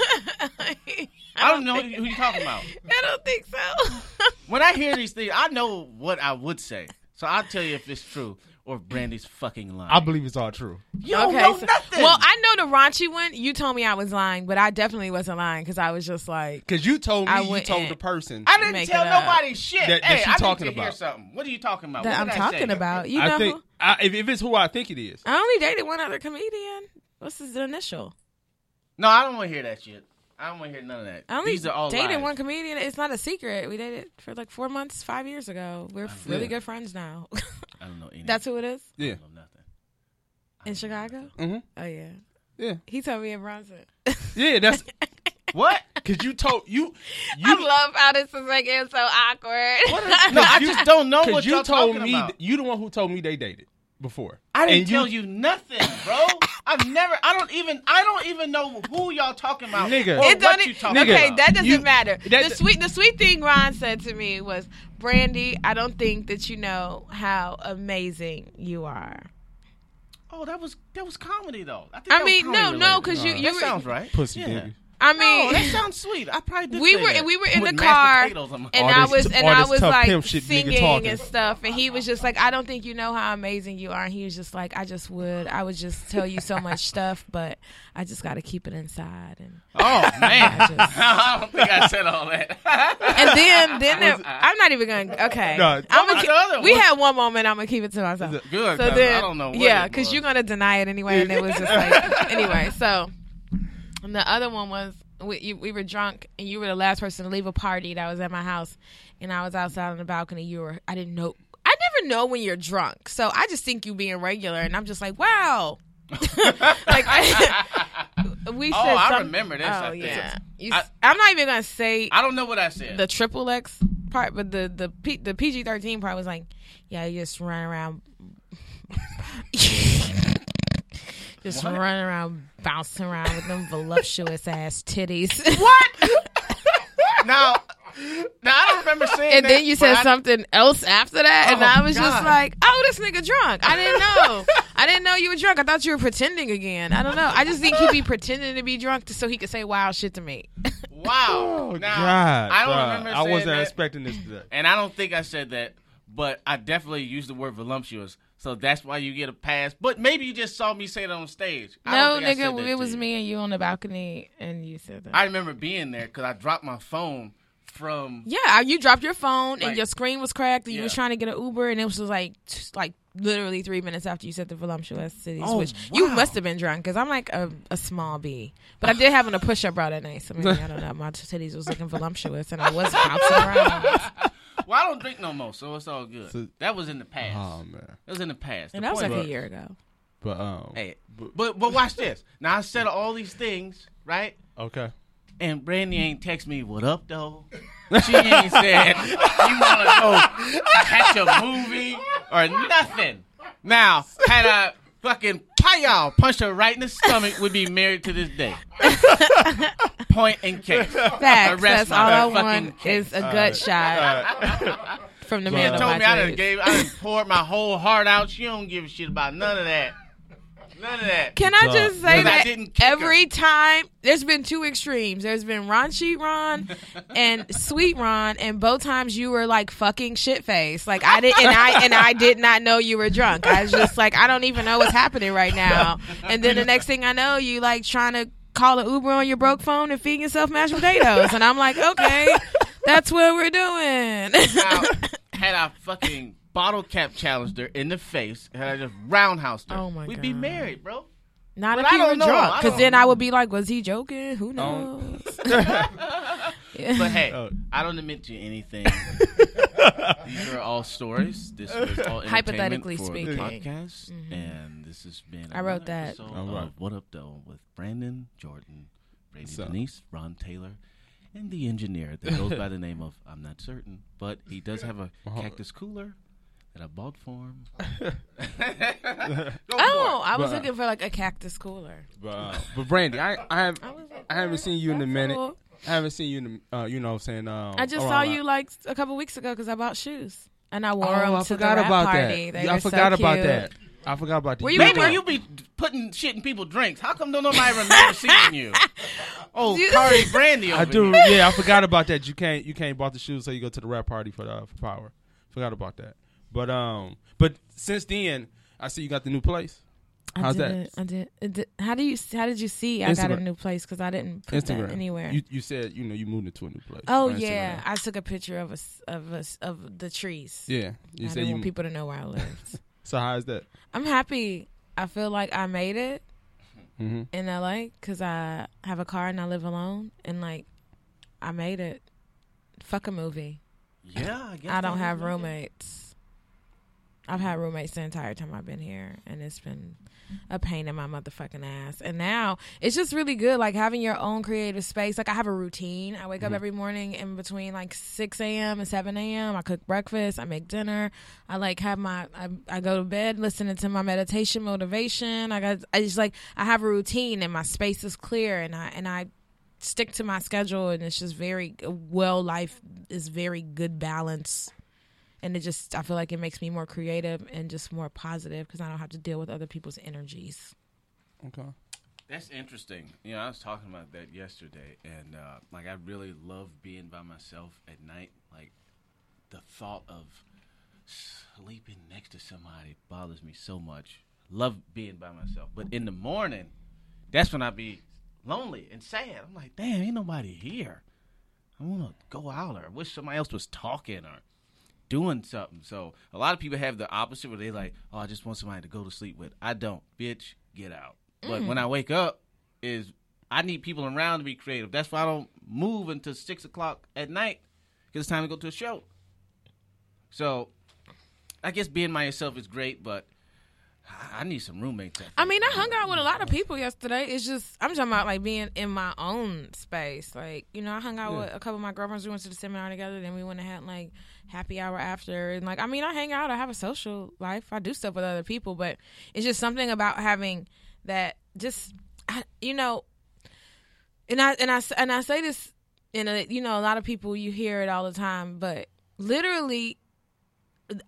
I don't know who you're talking about. I don't think so. When I hear these things, I know what I would say. So I'll tell you if it's true or if Brandy's fucking lying. I believe it's all true. you don't okay, know so- nothing. well, I know the raunchy one. You told me I was lying, but I definitely wasn't lying because I was just like, Because you told me I you wouldn't. told the person. I didn't tell nobody shit. That- that hey, she I talking need to hear about. something. What are you talking about? that What I'm did I talking about. You I know, think I, if, if it's who I think it is. I only dated one other comedian. What's his initial? No, I don't want to hear that shit. I don't want to hear none of that. I only These are all dated lies. one comedian. It's not a secret. We dated for like four months, five years ago. We're really yeah. good friends now. I don't know any. That's who it is I Yeah. don't know nothing. in Chicago. Mm-hmm. Oh yeah, Yeah. he told me in Bronson. Yeah. That's What? because you told you I you love how this is making it so awkward. No, I you- just don't know what you y'all told talking me about. you the one who told me they dated before. I didn't And tell you nothing, bro. I've never. I don't even. I don't even know who y'all talking about. Nigga. or It what don't you e- talking okay, about. that doesn't You- matter. that- the sweet, the sweet thing Ron said to me was, "Brandy, I don't think that you know how amazing you are." Oh, that was that was comedy though. I, think I that mean, comedy no, no, because you, Uh, you that were, sounds right. Pussy yeah. digger. I Oh, mean, that sounds sweet. I probably did. we say were that. we were in With the car, potatoes on my- and All I was and I was like pimp shit nigga singing and stuff, and he was just like, "I don't think you know how amazing you are." And he was just like, "I just would, I would just tell you so much stuff, but I just got to keep it inside." And Oh man, I just- I don't think I said all that. and then then there, I'm not even going. to Okay, No, I'm gonna, was the other we had one moment. I'm gonna keep it to myself. Good. So 'cause then, I don't know. What yeah, because you're gonna deny it anyway, and it was just like anyway. So and the other one was we you, we were drunk, and you were the last person to leave a party that was at my house, and I was outside on the balcony. You were I didn't know. I never know when you're drunk, so I just think you being regular, and I'm just like, wow. like I, we Oh, said I some- remember this, Oh yeah, you, I- I'm not even gonna say I don't know what I said. the triple X part, but the the P, the PG thirteen part was like, yeah, you just run around, just What? running around, bouncing around with them voluptuous ass titties. what? now, now I don't remember saying that. and that. then you said I- something else after that, and Oh, I was just like, oh, this nigga drunk. I didn't know. I didn't know you were drunk. I thought you were pretending again. I don't know. I just think he'd be pretending to be drunk so he could say wild shit to me. Wow. Oh now, God! I don't bruh. remember. I wasn't that. expecting this today. And I don't think I said that, but I definitely used the word voluptuous. So that's why you get a pass. But maybe you just saw me say it on stage. No, don't think I said nigga, it was you. me and you on the balcony, and you said that. I remember being there because I dropped my phone from. Yeah, you dropped your phone and your screen was cracked, and you Yeah. was trying to get an Uber, and it was like, like literally three minutes after you said the voluptuous cities, Oh, which you must have been drunk because I'm like a, a small B, but I did having a push up bra that night, so maybe I don't know. My titties was looking voluptuous, and I was bouncing around, Well, I don't drink no more, so it's all good. So- that was in the past. Oh man! It was in the past. and The that was like point a year ago. But um, Hey, but but watch this. Now I said all these things, right? okay. And Brandy ain't text me what up though. She ain't said you wanna go catch a movie or nothing. Now, had I fucking y'all punched her right in the stomach, would be married to this day. Point in case. Facts. Arrest That's all I fucking want case. is a gut shot from the man She told my me I done choice. gave, I done poured my whole heart out. She don't give a shit about none of that. None of that. Can I just say Because I that didn't kick her. every time there's been two extremes. There's been Ron Sheet Ron and Sweet Ron, and both times you were like fucking shit face. Like I did, and I and I did not know you were drunk. I was just like, I don't even know what's happening right now. And then the next thing I know, you like trying to call an Uber on your broke phone and feeding yourself mashed potatoes, and I'm like, okay, that's what we're doing. Now, had I fucking bottle cap challenged her in the face, had I just roundhoused her, Oh my we'd be married, bro. Not But if I you were don't know. drunk, because then I would be like, was he joking? Who oh. knows? Yeah. But hey, Oh. I don't admit to anything. These are all stories. This was all Hypothetically entertainment for speaking. the podcast, mm-hmm. and this has been. I wrote that. episode All right. of What Up Though with Brandon Jordan, Brandy So- Denise, Ron Taylor, and the engineer that goes by the name of I'm not certain, but he does have a cactus cooler that I bought for him. Oh, I was But- looking for like a cactus cooler. But uh, but Brandy, I I have, I, like, I haven't seen you in a minute. cool. I haven't seen you in the, uh, you know, what I'm saying. Um, I just saw you like a couple weeks ago because I bought shoes and I wore Oh, them I to forgot the rap about party. that. They Yeah, were I forgot so about cute. that. I forgot about that. Were you Maybe you be putting shit in people's drinks. How come don't nobody remember seeing you? Oh, You- Cardi Brandy over I do. here. Yeah, I forgot about that. You can't you can't bought the shoes, so you go to the rap party for the for power. Forgot about that. But um, but since then, I see you got the new place. I How's that? I did. Did. How do you? How did you see? I got a new place because I didn't put Instagram that anywhere. You you said you know you moved into a new place. oh yeah, I took a picture of us of us of the trees. yeah. You I said didn't you. want people to know where I lived. so how is that? I'm happy. I feel like I made it. Mhm. in LA because I have a car and I live alone, and like I made it. Fuck a movie. Yeah, I guess I don't have is okay. roommates. I've had roommates the entire time I've been here, and it's been a pain in my motherfucking ass. And now it's just really good, like having your own creative space. Like I have a routine. I wake up mm-hmm. every morning in between like six a.m. and seven a.m. I cook breakfast. I make dinner. I like have my. I, I go to bed listening to my meditation motivation. I got. I just like I have a routine, and my space is clear, and I and I stick to my schedule, and it's just very well. Life is very good balance and it just I feel like it makes me more creative and just more positive because I don't have to deal with other people's energies. Okay. That's interesting. You know, I was talking about that yesterday, and uh, like I really love being by myself at night. Like the thought of sleeping next to somebody bothers me so much. Love being by myself, but in the morning, that's when I be lonely and sad. I'm like, damn, ain't nobody here. I want to go out or I wish somebody else was talking or doing something. So a lot of people have the opposite where they like, oh, I just want somebody to go to sleep with. I don't, bitch, get out. But when mm. I wake up, is I need people around to be creative. That's why I don't move until six o'clock at night because it's time to go to a show. So I guess being by yourself is great, but I need some roommates. I mean, I hung out with a lot of people yesterday. It's just I'm talking about like being in my own space. Like you know, I hung out Yeah. with a couple of my girlfriends. We went to the seminar together. Then we went ahead and had like happy hour after. And like I mean, I hang out. I have a social life. I do stuff with other people. But it's just something about having that. Just you know, and I and I and I say this. And uh, you know, a lot of people you hear it all the time, but literally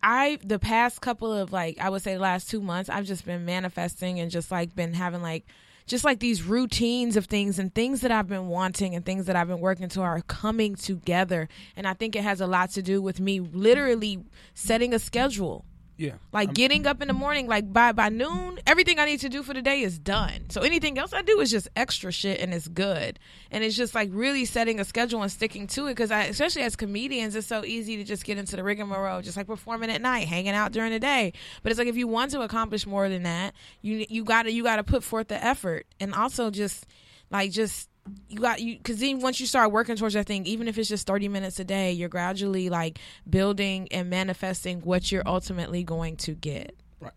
I the past couple of like I would say the last two months I've just been manifesting and just like been having like just like these routines of things and things that I've been wanting and things that I've been working to are coming together. And I think it has a lot to do with me literally setting a schedule Yeah. like getting up in the morning like by by noon everything I need to do for the day is done. So anything else I do is just extra shit and it's good. And it's just like really setting a schedule and sticking to it because I especially as comedians it's so easy to just get into the rigmarole just like performing at night hanging out during the day. But it's like if you want to accomplish more than that you you gotta you gotta put forth the effort and also just like just you got you because then once you start working towards that thing even if it's just 30 minutes a day you're gradually like building and manifesting what you're ultimately going to get Right.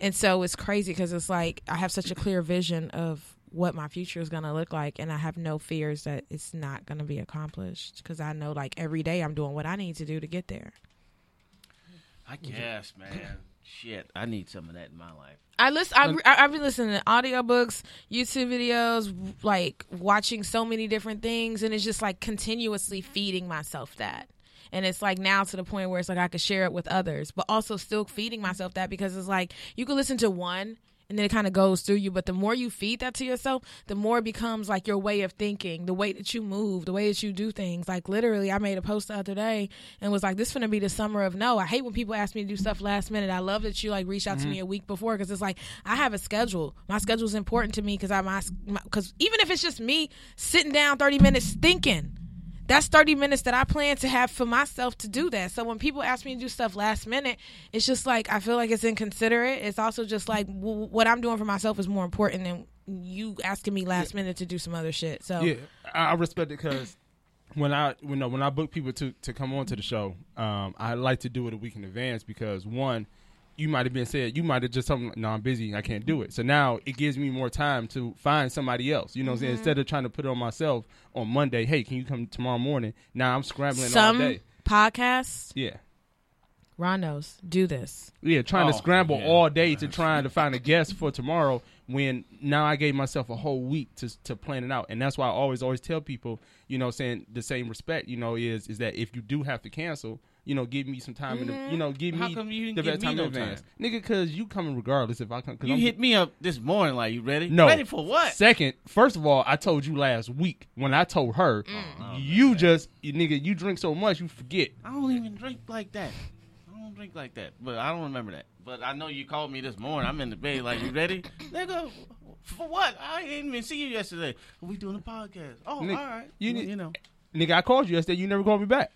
and so it's crazy because it's like i have such a clear vision of what my future is going to look like and i have no fears that it's not going to be accomplished because i know like every day i'm doing what i need to do to get there I guess, man. Shit, I need some of that in my life. I listen. I, I, I've been listening to audiobooks, YouTube videos, like watching so many different things, and it's just like continuously feeding myself that. And it's like now to the point where it's like I could share it with others, but also still feeding myself that because it's like you can listen to one and then it kind of goes through you. But the more you feed that to yourself, the more it becomes like your way of thinking, the way that you move, the way that you do things. Like literally, I made a post the other day and was like, "This is gonna be the summer of no." I hate when people ask me to do stuff last minute. I love that you like reached out to me mm-hmm. a week before because it's like I have a schedule. My schedule is important to me because I my because even if it's just me sitting down thirty minutes thinking that's 30 minutes that I plan to have for myself to do that. So when people ask me to do stuff last minute, it's just like I feel like it's inconsiderate. It's also just like w- what I'm doing for myself is more important than you asking me last minute to do some other shit. So Yeah, I, respect it because when I when I- when I book people to to come on to the show, um, I like to do it a week in advance because one, you might have been said you might have just something. No, I'm busy. I can't do it. So now it gives me more time to find somebody else. You know, what I'm saying mm-hmm. instead of trying to put it on myself on Monday. Hey, can you come tomorrow morning? Now I'm scrambling all some day. podcasts, Yeah. Ron knows, do this. Yeah, trying to Oh, scramble yeah. all day to trying to find a guest for tomorrow. When now I gave myself a whole week to to plan it out, and that's why I always always tell people, you know, saying the same respect, you know, is is that if you do have to cancel, you know, give me some time in the, you know, give How me come you the best me time no in advance, time? nigga, because you coming regardless if I come. Cause You I'm, hit me up this morning, like you ready? no ready for what? Second, first of all, I told you last week when I told her, Mm. you just you, nigga, you drink so much you forget. I don't even drink like that. I don't drink like that, but I don't remember that. But I know you called me this morning. I'm in the bed, like you ready, nigga? For what? I didn't even see you yesterday. We doing a podcast. Oh, Nigga, all right. you You, you know. Nigga, I called you yesterday. You never called me back.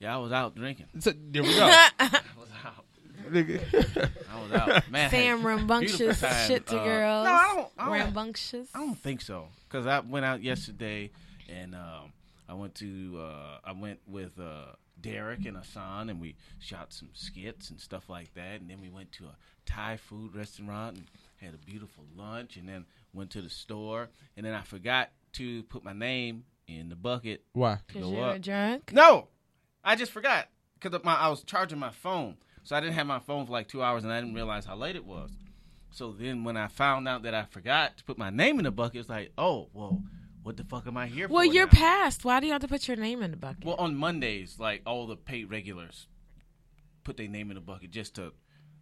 Yeah, I was out drinking. So there we go. I was out. nigga. I was out. Man, Sam rambunctious time. shit to Uh, girls. No, I don't. I don't, rambunctious. I don't think so. Cause I went out yesterday, and um, I went to uh, I went with uh, Derek and Asan, and we shot some skits and stuff like that. And then we went to a Thai food restaurant and had a beautiful lunch, and then went to the store, and then I forgot to put my name in the bucket. Why? Because you were up. drunk. No, I just forgot because my I was charging my phone, so I didn't have my phone for like two hours, and I didn't realize how late it was. So then when I found out that I forgot to put my name in the bucket, it's like, oh well, what the fuck am I here Well, for? Well, you're now? past. Why do you have to put your name in the bucket? Well, on Mondays, like all the paid regulars put their name in the bucket just to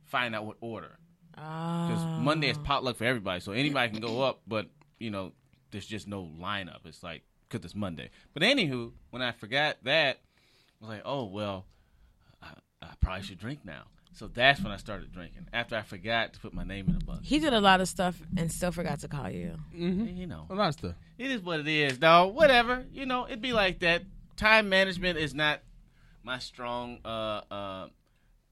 find out what order. Because Ah. Monday is potluck for everybody, so anybody can go up, but you know, there's just no lineup. It's like because it's Monday. But anywho, when I forgot that, was like, oh well, I, I probably should drink now. So that's when I started drinking. After I forgot to put my name in the bucket. He did a lot of stuff and still forgot to call you. Mm-hmm. You know, A lot of stuff. it is what it is, dog. Whatever. You know, it'd be like that. Time management is not my strong uh uh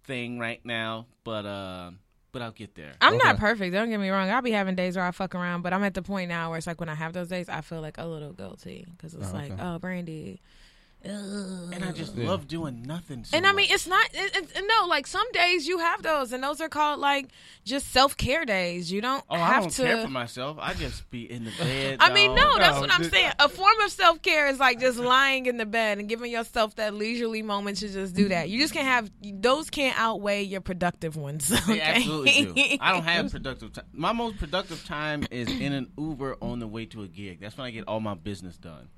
thing right now, but uh but I'll get there. I'm not perfect. Don't get me wrong. I'll be having days where I fuck around, but I'm at the point now where it's like when I have those days, I feel like a little guilty because it's Oh, like, okay. oh, Brandy. Ugh. And I just Yeah. love doing nothing. So And I mean, much. it's not. It, it, no, like some days you have those, and those are called like just self care days. You don't oh, have I don't to. care for myself. I just be in the bed. I mean, no, dog. that's No, what I'm th- saying. A form of self care is like just lying in the bed and giving yourself that leisurely moment to just do that. You just can't have those can't outweigh your productive ones. They okay? absolutely do. I don't have productive time. My most productive time is in an Uber on the way to a gig. That's when I get all my business done.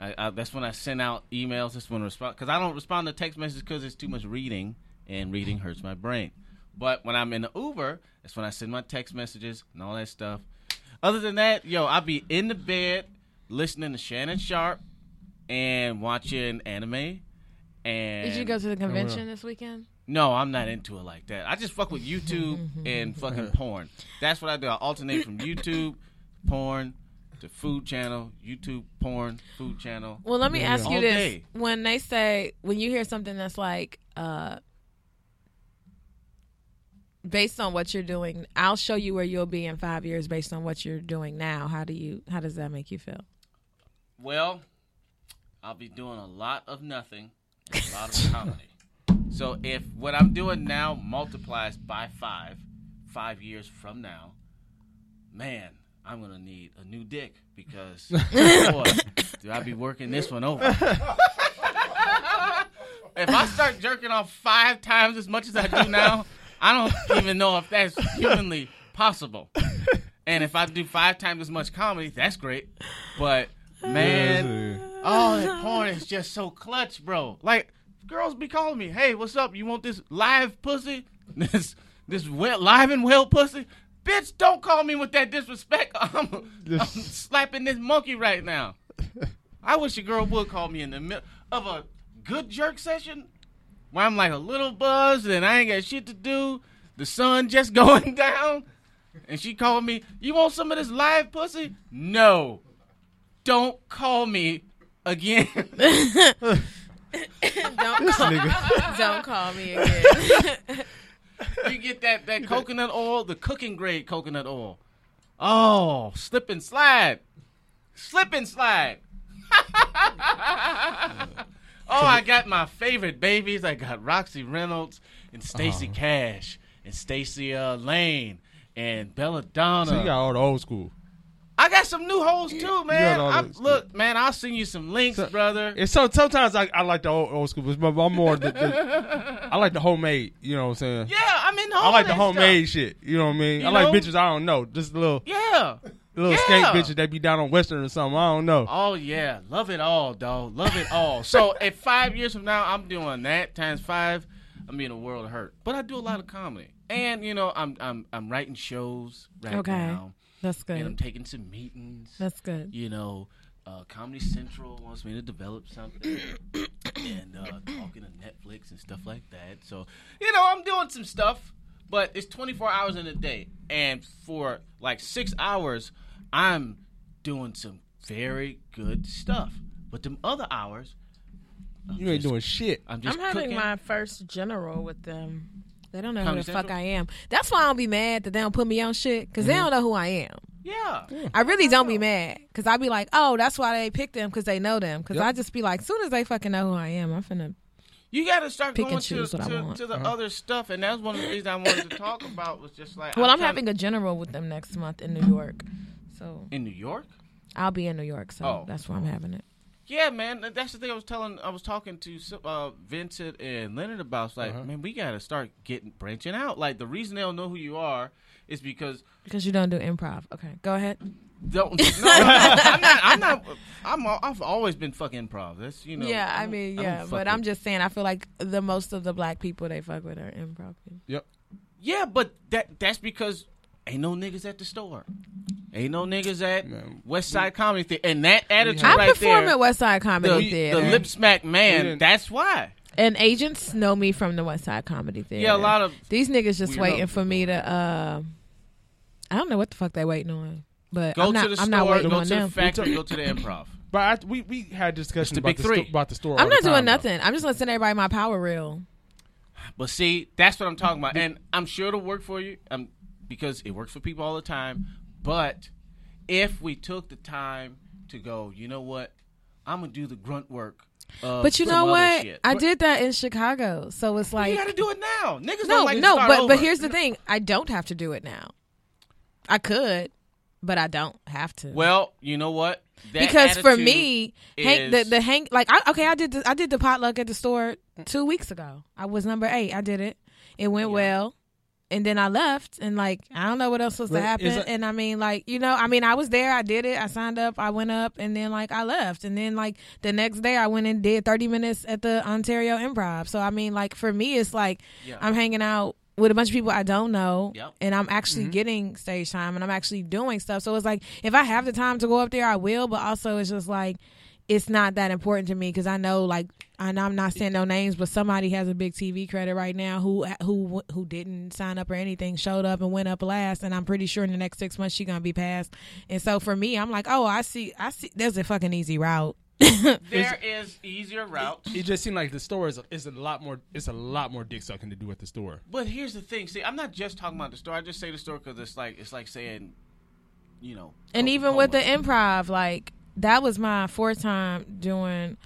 I, I, that's when I send out emails. That's when I respond because I don't respond to text messages because it's too much reading, and reading hurts my brain. But when I'm in the Uber, that's when I send my text messages and all that stuff. Other than that, yo, I'll be in the bed listening to Shannon Sharpe and watching anime. And Did you go to the oh, convention this weekend? no, I'm not into it like that. I just fuck with YouTube and fucking porn. That's what I do. I alternate from YouTube, porn, to food channel, YouTube, porn, food channel. Well, let me ask you this: day. when they say when you hear something that's like, uh, based on what you're doing, I'll show you where you'll be in five years based on what you're doing now. How do you? How does that make you feel? Well, I'll be doing a lot of nothing and a lot of comedy. So if what I'm doing now multiplies by five, five years from now, man, I'm gonna need a new dick because boy, do I be working this one over. if I start jerking off five times as much as I do now, I don't even know if that's humanly possible. And if I do five times as much comedy, that's great. But man, oh, that porn is just so clutch, bro. Like girls be calling me, "Hey, what's up? You want this live pussy? This this well, live and well pussy?" Bitch, don't call me with that disrespect. I'm, I'm slapping this monkey right now. I wish a girl would call me in the middle of a good jerk session where I'm like a little buzzed and I ain't got shit to do. The sun just going down. And she called me, You want some of this live pussy? No. Don't call me again. don't call, don't call me again. You get that, that coconut oil, the cooking grade coconut oil. Oh, slip and slide. Slip and slide. oh, I got my favorite babies. I got Roxy Reynolds and Stacy Uh-huh. Cash and Stacy uh, Lane and Belladonna. So you got all the old school. I got some new hoes too, man. all I, those, look, man, I'll send you some links, So- brother. And so sometimes I, I like the old, old school, but I'm more the, the I like the homemade. You know what I'm saying? Yeah, I'm in homemade. I like the that homemade shit. You know what I mean? You I like bitches I don't know, just a little Stuff. Yeah. little Yeah. skate bitches that be down on Western or something. I don't know. Oh yeah, love it all, dog. Love it all. so if five years from now I'm doing that times five, I'm in a world of hurt. But I do a lot of comedy, and you know I'm I'm I'm writing shows right Okay. now, That's good. and I'm good. taking some meetings. That's good. you know, uh, Comedy Central wants me to develop something, and uh, talking to Netflix and stuff like that. So, you know, I'm doing some stuff, but it's 24 hours in a day, and for like six hours, I'm doing some very good stuff. But them other hours, I'm You ain't just- doing shit. I'm just I'm having cooking. my first general with them They don't know who Comedy the fuck I am. That's why I don't be mad that they don't put me on shit because they mm-hmm. don't know who I am. Yeah. I really don't be mad because I be like, oh, that's why they picked them because they know them. Because Yep. I just be like, soon as they fucking know who I am, I'm finna. You got to start Pick going and to, choose what I to, want. to the uh-huh. other stuff, and that's one of the reasons I wanted to talk about was just like. Well, I'm trying- having a general with them next month in New York, so in New York. I'll be in New York. So Oh. that's where I'm having it. Yeah, man, that's the thing I was telling. I was talking to uh, Vincent and Leonard about. It's like, man, we got to start getting branching out. Like the reason they don't know who you are is because Because you don't do improv. Okay, go ahead. don't. No, I'm not. I'm not. I'm. I've always been fucking improv. That's you know. yeah, I mean, yeah, fuck but with- I'm just saying, I feel like the most of the black people they fuck with are improv. people. Yep. Yeah, but that that's because ain't no niggas at the store. Ain't no niggas at Man, West Side Comedy Theater. And that attitude I right perform there, at West Side Comedy the Theater, The lip smack man, that's why. and agents know me from the West Side Comedy Theater. Yeah, a lot of these niggas just waiting for me to. uh I don't know what the fuck they waiting on, but go I'm not. to the I'm store, not waiting go on to the them. factory, go to the improv. But I, we we had discussions the about big the, three. sto- about the store. I'm all not the time, doing though. nothing. I'm just gonna send everybody my power reel. But see, that's what I'm talking about, and I'm sure it'll work for you, um, because it works for people all the time. But if we took the time to go, you know what, I'm gonna do the grunt work. Of But you know what? shit. I did that in Chicago, so it's like you got to do it now. Niggas no, don't like to no. But over. but here's the thing: I don't have to do it now. I could, but I don't have to. well, you know what? That because for me, hang, the the hang like I, okay, I did the, I did the potluck at the store two weeks ago. I was number eight. I did it. It went Yeah. well, and then I left, and like I don't know what else was to happen. it- and I mean, like you know, I mean, I was there. I did it. I signed up. I went up, and then like I left, and then like the next day I went and did thirty minutes at the Ontario Improv. So I mean, like for me, it's like Yeah. I'm hanging out with a bunch of people I don't know, Yep. and I'm actually Mm-hmm. getting stage time, and I'm actually doing stuff. So it's like if I have the time to go up there, I will. But also, it's just like it's not that important to me because I know, like, and I'm not saying no names, but somebody has a big TV credit right now who who who didn't sign up or anything, showed up and went up last, and I'm pretty sure in the next six months she's gonna be passed. And so for me, I'm like, oh, I see, I see. There's a fucking easy route. there is easier routes. It just seemed like the store is a, is a lot more. It's a lot more dick sucking to do at the store. But here's the thing. See, I'm not just talking about the store. I just say the store because it's like it's like saying, you know. and even with the Coca-Cola. improv, like that was my fourth time doing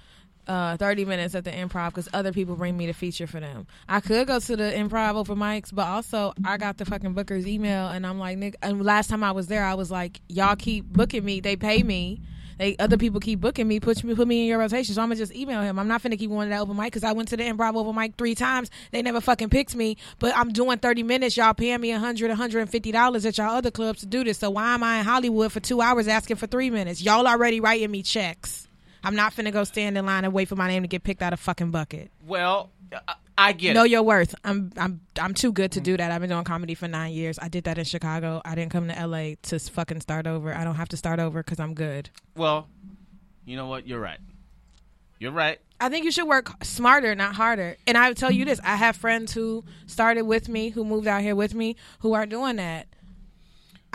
uh 30 minutes at the improv because other people bring me to feature for them. I could go to the improv open mics, but also I got the fucking booker's email and I'm like, Nick. And last time I was there, I was like, y'all keep booking me. They pay me. They other people keep booking me, put me put me in your rotation. So I'm gonna just email him. I'm not finna keep to that open mic because I went to the improv open mic three times. They never fucking picked me. But I'm doing 30 minutes. Y'all paying me 100, 150 dollars at y'all other clubs to do this. So why am I in Hollywood for two hours asking for three minutes? Y'all already writing me checks. I'm not finna go stand in line and wait for my name to get picked out of fucking bucket. Well, uh, I, get Know it. your worth. I'm I'm I'm too good to do that. I've been doing comedy for nine years. I did that in Chicago. I didn't come to LA to fucking start over. I don't have to start over because I'm good. Well, you know what? You're right. You're right. I think you should work smarter, not harder. And I would tell you this: I have friends who started with me, who moved out here with me, who are doing that.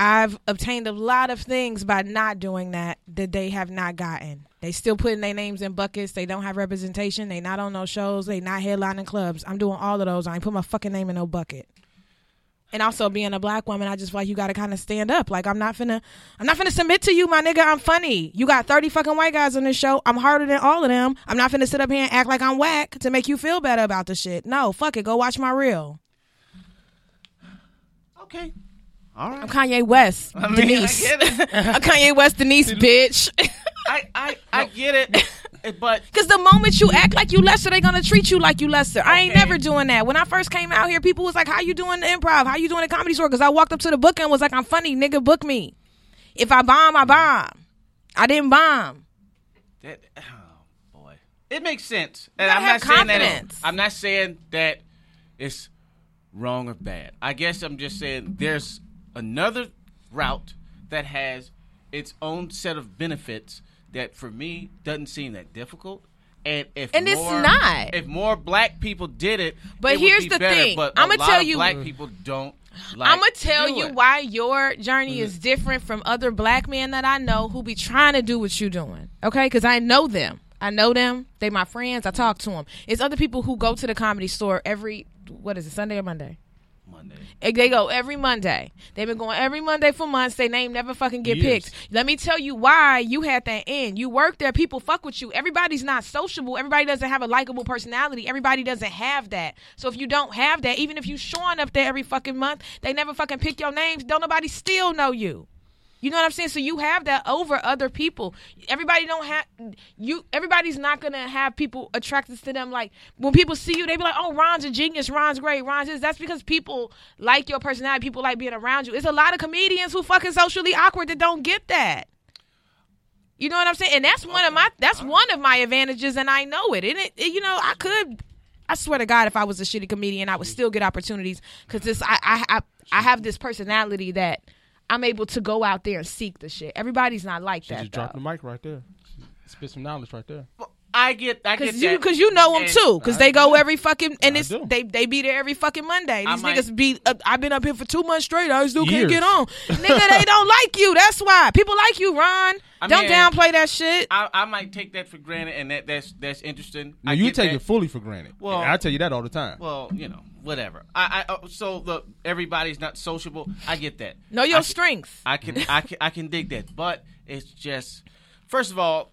I've obtained a lot of things by not doing that that they have not gotten. They still putting their names in buckets. They don't have representation. They not on no shows. They not headlining clubs. I'm doing all of those. I ain't put my fucking name in no bucket. And also being a black woman, I just feel like you got to kind of stand up. Like I'm not finna, I'm not finna submit to you, my nigga. I'm funny. You got 30 fucking white guys on this show. I'm harder than all of them. I'm not finna sit up here and act like I'm whack to make you feel better about the shit. No, fuck it. Go watch my reel. Okay. All right. I'm Kanye West, I mean, Denise. I get it. I'm Kanye West, Denise, bitch. I, I, I get it. But Because the moment you act like you lesser, they gonna treat you like you lesser. I ain't never doing that. When I first came out here, people was like, "How you doing the improv? How you doing the comedy store?" Because I walked up to the book and was like, "I'm funny, nigga, book me." If I bomb, I bomb. I didn't bomb. that, oh boy, it makes sense. And I'm not have saying that. confidence. I'm not saying that it's wrong or bad. I guess I'm just saying there's another route that has its own set of benefits that for me doesn't seem that difficult. And if And it's not. if more black people did it, But it here's be the better. thing. But a I'ma tell you- black people don't. Like I'm gonna to tell you it. why your journey mm-hmm. is different from other black men that I know who be trying to do what you're doing. Okay, because I know them. I know them. They my friends. I talk to them. It's other people who go to the comedy store every what is it Sunday or Monday? Monday. They go every Monday. They've been going every Monday for months. They name never fucking get Years. picked. Let me tell you why you had that in. You work there, people fuck with you. Everybody's not sociable. Everybody doesn't have a likable personality. Everybody doesn't have that. So if you don't have that, even if you showing up there every fucking month, they never fucking pick your names. Don't nobody still know you. You know what I'm saying? So you have that over other people. Everybody don't have you. Everybody's not gonna have people attracted to them. Like when people see you, they be like, "Oh, Ron's a genius. Ron's great. Ron's is." That's because people like your personality. People like being around you. It's a lot of comedians who fucking socially awkward that don't get that. You know what I'm saying? And that's one of my that's one of my advantages, and I know it. And it, it- you know, I could. I swear to God, if I was a shitty comedian, I would still get opportunities because this I, I I I have this personality that I'm able to go out there and seek the shit. Everybody's not like She that just though. dropped the mic right there. Spit some knowledge right there. Well, I get, I get you, that. cause you know them And too. Cause I they go do. every fucking and I it's do. they they be there every fucking Monday. I These might- niggas be. Uh, I've been up here for two months straight. I still can't Years. get on. Nigga, they don't like you. That's why people like you, Ron. I don't mean- downplay that shit. I, I might take that for granted, and that that's that's interesting. Now I you get take that. it fully for granted. Well- I tell you that all the time. Well, you know, whatever. I, I uh, so the everybody's not sociable. I get that. know your I, strengths. I can, I can, I can dig that. But it's just, first of all,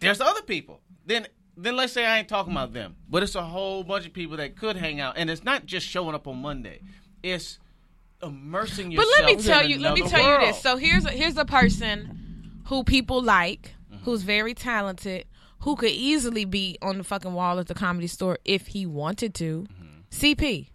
there's other people. Then, then let's say I ain't talking about them, but it's a whole bunch of people that could hang out, and it's not just showing up on Monday. It's immersing yourself. But let me tell you, let me tell you this. So here's a, here's a person who people like, who's very talented, who could easily be on the fucking wall at the comedy store if he wanted to. Mm-hmm. CP.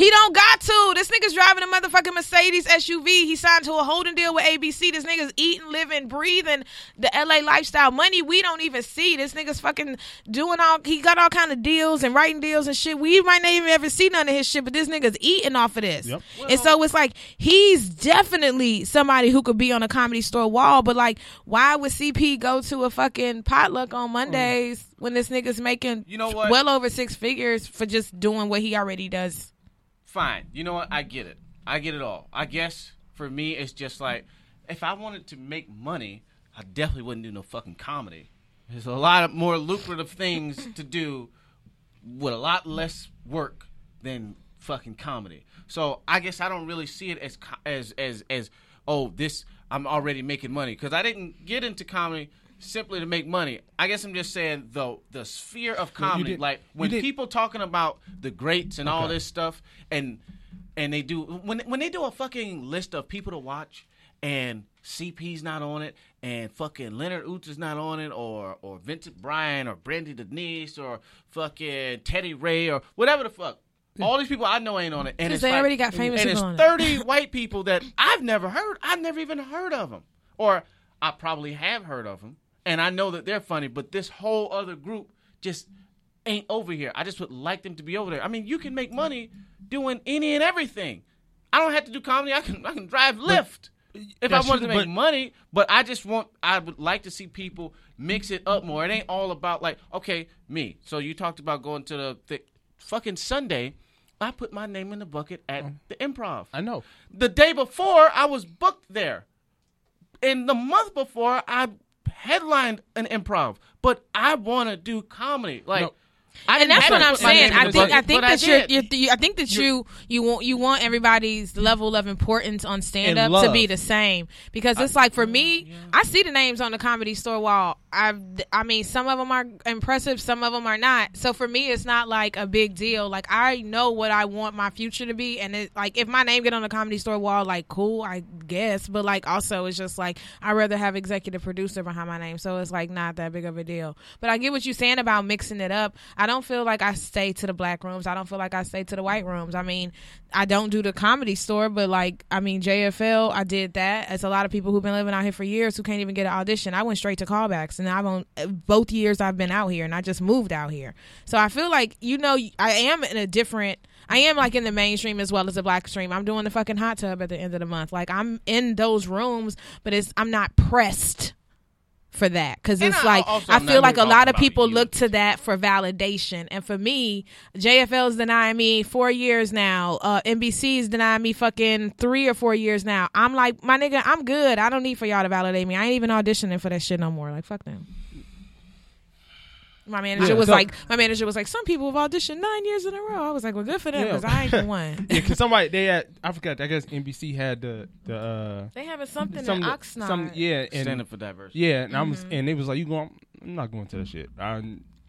He don't got to. This nigga's driving a motherfucking Mercedes SUV. He signed to a holding deal with ABC. This nigga's eating, living, breathing the LA lifestyle. Money we don't even see. This nigga's fucking doing all. He got all kind of deals and writing deals and shit. We might not even ever see none of his shit, but this nigga's eating off of this. Yep. and so it's like he's definitely somebody who could be on a comedy store wall. But like, why would CP go to a fucking potluck on Mondays when this nigga's making You know what? well over six figures for just doing what he already does? Fine. You know what? I get it. I get it all. I guess for me, it's just like if I wanted to make money, I definitely wouldn't do no fucking comedy. There's a lot of more lucrative things to do with a lot less work than fucking comedy. So I guess I don't really see it as as as as oh this I'm already making money because I didn't get into comedy simply to make money. I guess I'm just saying the the sphere of Well, comedy, did- like you when people talking about the greats and all this stuff, and and they do when when they do a fucking list of people to watch, and CP's not on it, and fucking Leonard Ouzts is not on it, or or Vincent Bryan, or Brandy Denise, or fucking Teddy Ray, or whatever the fuck. All these people I know ain't on it, and 'Cause it's they like- already got famous And it's people on it. thirty white people that I've never heard. I've never even heard of them, or I probably have heard of them, and I know that they're funny. But this whole other group just ain't over here. I just would like them to be over there. I mean, you can make money doing any and everything. I don't have to do comedy. I can I can drive Lyft if I wanted to make but- money. But I just want I would like to see people mix it up more. It ain't all about like okay me. So you talked about going to the, the fucking Sunday. I put my name in the bucket at mm. the Improv. I know. The day before, I was booked there. And the month before, I headlined an improv. But I want to do comedy. Like, No. I and that's what I'm to put my saying. I think I think that you're, you're, you I think that you you want you want everybody's level of importance on stand up to be the same because it's like for me, I see the names on the comedy store wall. I I mean, some of them are impressive, some of them are not. So for me, it's not like a big deal. Like I know what I want my future to be, and it, like if my name get on the comedy store wall, like cool, I guess. But like also, it's just like I rather have executive producer behind my name, so it's like not that big of a deal. But I get what you're saying about mixing it up. I don't feel like I stay to the black rooms. I don't feel like I stay to the white rooms. I mean, I don't do the comedy store, but like I mean JFL, I did that. It's a lot of people who've been living out here for years who can't even get an audition. I went straight to callbacks, and I've on uh, both years I've been out here, and I just moved out here. So I feel like you know I am in a different. I am like in the mainstream as well as the black stream. I'm doing the fucking hot tub at the end of the month. Like I'm in those rooms, but it's I'm not pressed for that because it's I like I feel like a lot of people you. look to that for validation, and for me, JFL's denying me four years now. Uh, NBC's denying me fucking three or four years now. I'm like, my nigga, I'm good. I don't need for y'all to validate me. I ain't even auditioning for that shit no more. Like fuck them. My manager Yeah, was so- like, my manager was like, some people have auditioned nine years in a row. I was like, well, good for them Yeah. because I ain't the one. Yeah, because somebody they had I forgot. I guess NBC had the the uh, They having something some in Oxnard. some yeah and Standing for diversity. yeah and I was Mm-hmm. and it was like you going I'm not going to that shit. I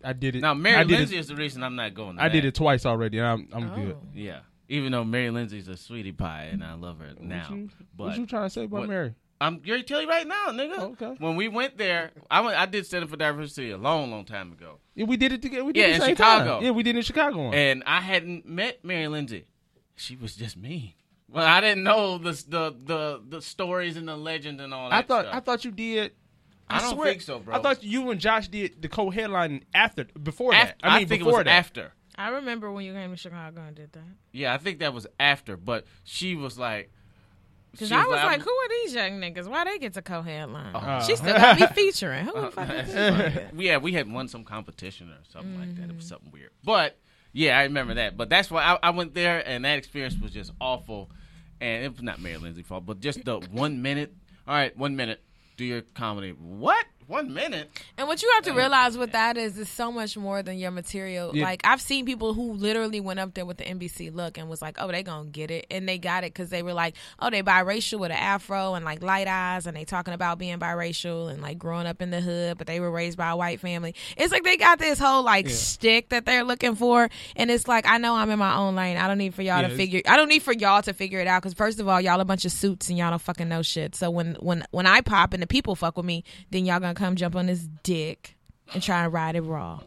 I did it. Now, I Mary did Lindsay it, is the reason I'm not going. To I did it twice already. And I'm I'm Oh. good. Yeah, even though Mary Lindsay's a sweetie pie and I love her now, what you, but what you trying to say about what- Mary? I'm going to tell you right now, nigga. Okay. When we went there, I went. I did Center for Diversity a long, long time ago, Yeah, we did it together. We did Yeah, it in Chicago. Time. Yeah, we did it in Chicago. one. and I hadn't met Mary Lindsay. She was just me. Well, I didn't know the the the, the stories and the legend and all that. I thought stuff. I thought you did. I don't swear- think so, bro. I thought you and Josh did the co-headline after before Af- that. I mean, think it before was that. after. I remember when you came to Chicago and did that. Yeah, I think that was after. But she was like, Because I was like, I'm- who are these young niggas? Why they get to co-headline? Uh. She still got me featuring. Who the fuck is this? yeah, we had won some competition or something like that. It Mm-hmm. was something weird. But yeah, I remember that. But that's why I, I went there, and that experience was just awful. And it was not Mary Lindsay's fault, but just the one minute. All right, one minute. Do your comedy. What? One minute? And what you have to realize with that is it's so much more than your material. Yeah. Like I've seen people who literally went up there with the NBC look and was like, "Oh, they gonna get it," and they got it because they were like, "Oh, they biracial with an afro and like light eyes, and they talking about being biracial and like growing up in the hood, but they were raised by a white family." It's like they got this whole like stick that they're looking for, and it's like I know I'm in my own lane. I don't need for y'all Yeah, to figure. I don't need for y'all to figure it out because first of all, y'all a bunch of suits and y'all don't fucking know shit. So when when when I pop and the people fuck with me, then y'all gonna come jump on this dick and try and ride it raw.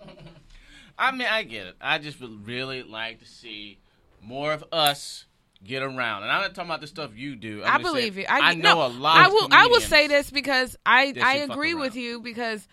I mean, I get it. I just would really like to see more of us get around. And I'm not talking about the stuff you do. I'm I believe saying, you. I, I know no, a lot. I of will. I will say this because I I agree with you because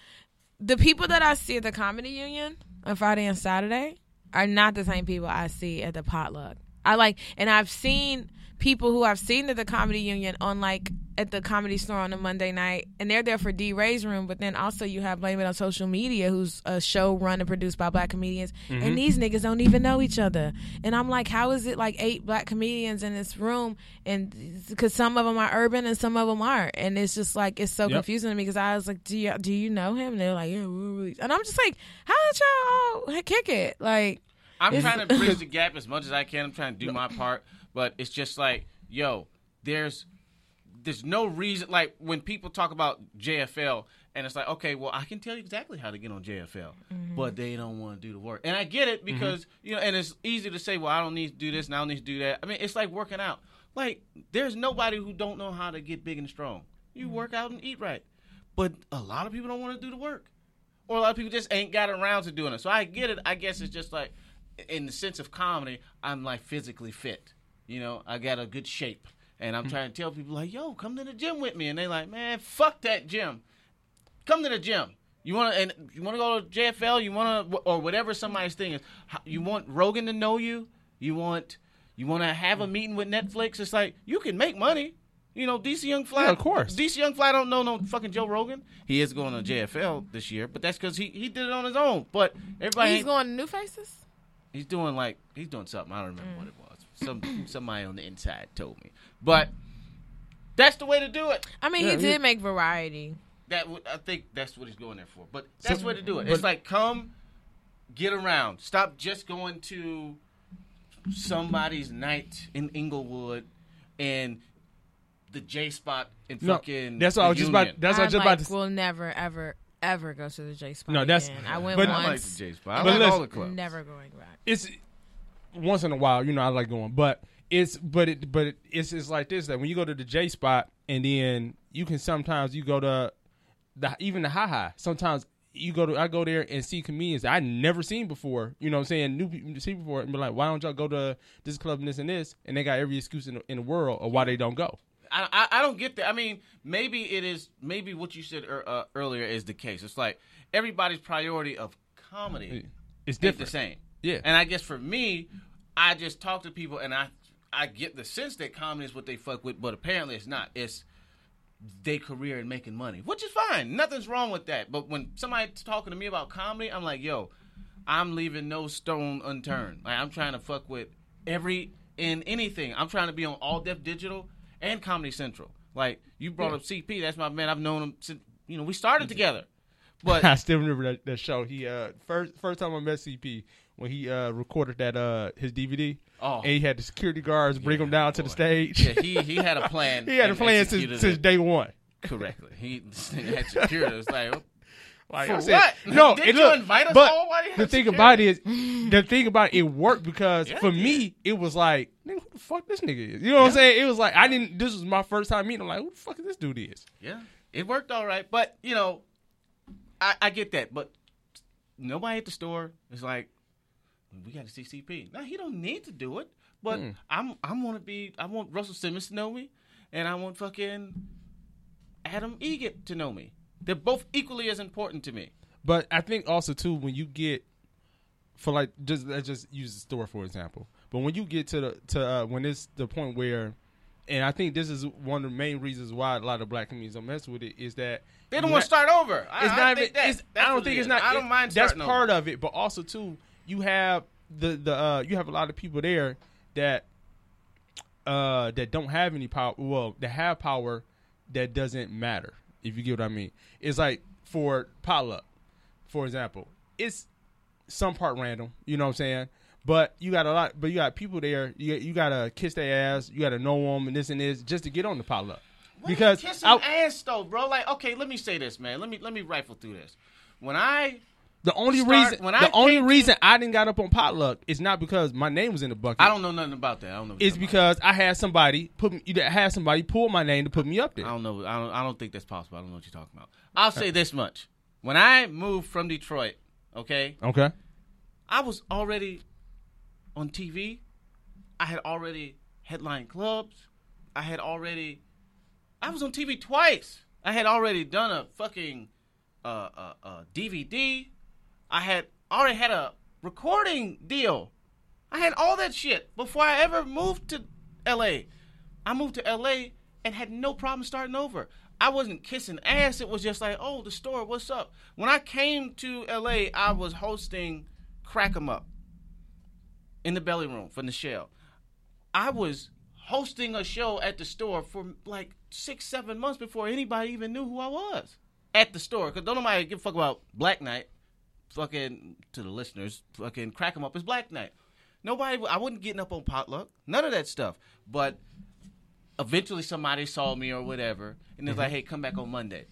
the people that I see at the comedy union on Friday and Saturday are not the same people I see at the potluck. I like, and I've seen people who I've seen at the comedy union on like at the comedy store on a Monday night, and they're there for D Ray's room. But then also you have Blame It on Social Media, who's a show run and produced by black comedians, and mm-hmm. these niggas don't even know each other. And I'm like, how is it like eight black comedians in this room? And because some of them are urban and some of them aren't, and it's just like it's so Yep. confusing to me because I was like, do you do you know him? And they're like, yeah, really. And I'm just like, how did y'all kick it? Like, I'm trying to bridge the gap as much as I can. I'm trying to do my part, but it's just like, yo, there's there's no reason like when people talk about JFL and it's like, okay, well, I can tell you exactly how to get on JFL, mm-hmm. but they don't want to do the work. And I get it mm-hmm. because, you know, and it's easy to say, well, I don't need to do this and I don't need to do that. I mean, it's like working out. Like there's nobody who don't know how to get big and strong. You mm-hmm. work out and eat right. But a lot of people don't want to do the work or a lot of people just ain't got around to doing it. So I get it. I guess it's just like, in the sense of comedy, I'm like physically fit. You know, I got a good shape, and I'm hmm. trying to tell people like, "Yo, come to the gym with me," and they like, "Man, fuck that gym. Come to the gym." You want to and you want to go to JFL, you want to or whatever somebody's thing is. You want Rogan to know you. You want you want to have a meeting with Netflix. It's like you can make money. You know, DC Young Fly. Yeah, of course. DC Young Fly don't know no fucking Joe Rogan. He is going to JFL this year, but that's because he, he did it on his own. But everybody he's going to New Faces. He's doing like he's doing something. I don't remember mm. what it was. Some somebody on the inside told me, but that's the way to do it. I mean, Yeah, he he- did make variety. That would, I think that's what he's going there for. But that's So- the way to do it. but- it's like come, get around. Stop just going to somebody's night in Inglewood and the J spot in No, fucking. that's what I the was just about. That's what I I was just like, about to. will never, ever, ever go to the J spot. No, that's- again. I went but- I like the J spot. I But like listen- all the clubs. Never going back. it's once in a while, you know, I like going, but it's but it but it, it's it's like this that when you go to the J spot and then you can sometimes you go to the even the ha ha. Sometimes you go to I go there and see comedians that I never seen before. You know what I'm saying? New people see before and be like, why don't y'all go to this club and this and this? And they got every excuse in the, in the world of why they don't go. I, I, I don't get that. I mean, maybe it is. Maybe what you said er, uh, earlier is the case. It's like everybody's priority of comedy It's ain't the different. same. Yeah. And I guess for me, I just talk to people and I I get the sense that comedy is what they fuck with, but apparently it's not. It's their career and making money, which is fine. Nothing's wrong with that. But when somebody's talking to me about comedy, I'm like, yo, I'm leaving no stone unturned. Like I'm trying to fuck with every in anything. I'm trying to be on All Def Digital and Comedy Central. Like you brought up CP, that's my man. I've known him since you know we started together. But I still remember that, that show. He uh first first time I met CP when he uh recorded that uh his DVD oh, and he had the security guards bring Yeah, him down to the stage. yeah, he he had a plan. he had a plan since, since day one. correctly. He this had security. It was like, Like For I said, what? no, Did you look, invite us but all? Why the thing security? about it is, the thing about it, it worked because Yeah, for me, it was like, nigga, who the fuck this nigga is? You know what I'm saying? It was like I didn't. This was my first time meeting. I'm like, who the fuck is this dude is? yeah, it worked all right. But you know, I, I get that. But nobody at the store is like, we got a CCP. Now he don't need to do it. But Hmm. I'm I'm want to be. I want Russell Simmons to know me, and I want fucking Adam Eget to know me. They're both equally as important to me. But I think also too when you get for like just let's just use the store for example. But when you get to the to uh, when it's the point where, and I think this is one of the main reasons why a lot of black communities don't mess with it is that They don't want to start over. I, It's I not even. that- I don't think it it's not. I don't mind That's part over. of it, but also too, you have the the uh, you have a lot of people there that uh that don't have any power. Well, that have power that doesn't matter. If you get what I mean, it's like for potluck, for example, it's some part random. You know what I'm saying? But you got a lot. But you got people there. You you gotta kiss their ass. You gotta know them and this and this just to get on the potluck. Because kissing I- ass though, bro. Like, okay, let me say this, man. Let me let me rifle through this. When I The only Start- reason when the I only came to- reason I didn't got up on potluck is not because my name was in the bucket. I don't know nothing about that. I don't know. It's because I had somebody put me. You had somebody pull my name to put me up there. I don't know. I don't. I don't think that's possible. I don't know what you're talking about. I'll say this much: when I moved from Detroit, okay, Okay. I was already on TV. I had already headline clubs. I had already. I was on TV twice. I had already done a fucking uh, uh, uh, DVD. I had already had a recording deal. I had all that shit before I ever moved to LA. I moved to LA and had no problem starting over. I wasn't kissing ass. It was just like, oh, the store, what's up? When I came to LA, I was hosting Crack 'em Up in the belly room for Nichelle. I was hosting a show at the store for like six, seven months before anybody even knew who I was at the store. Because don't nobody give a fuck about Black Night. Fucking to the listeners, fucking crack them up is Black Night. Nobody, I wasn't getting up on potluck, none of that stuff. But eventually somebody saw me or whatever, and it's mm-hmm. like, hey, come back on Monday.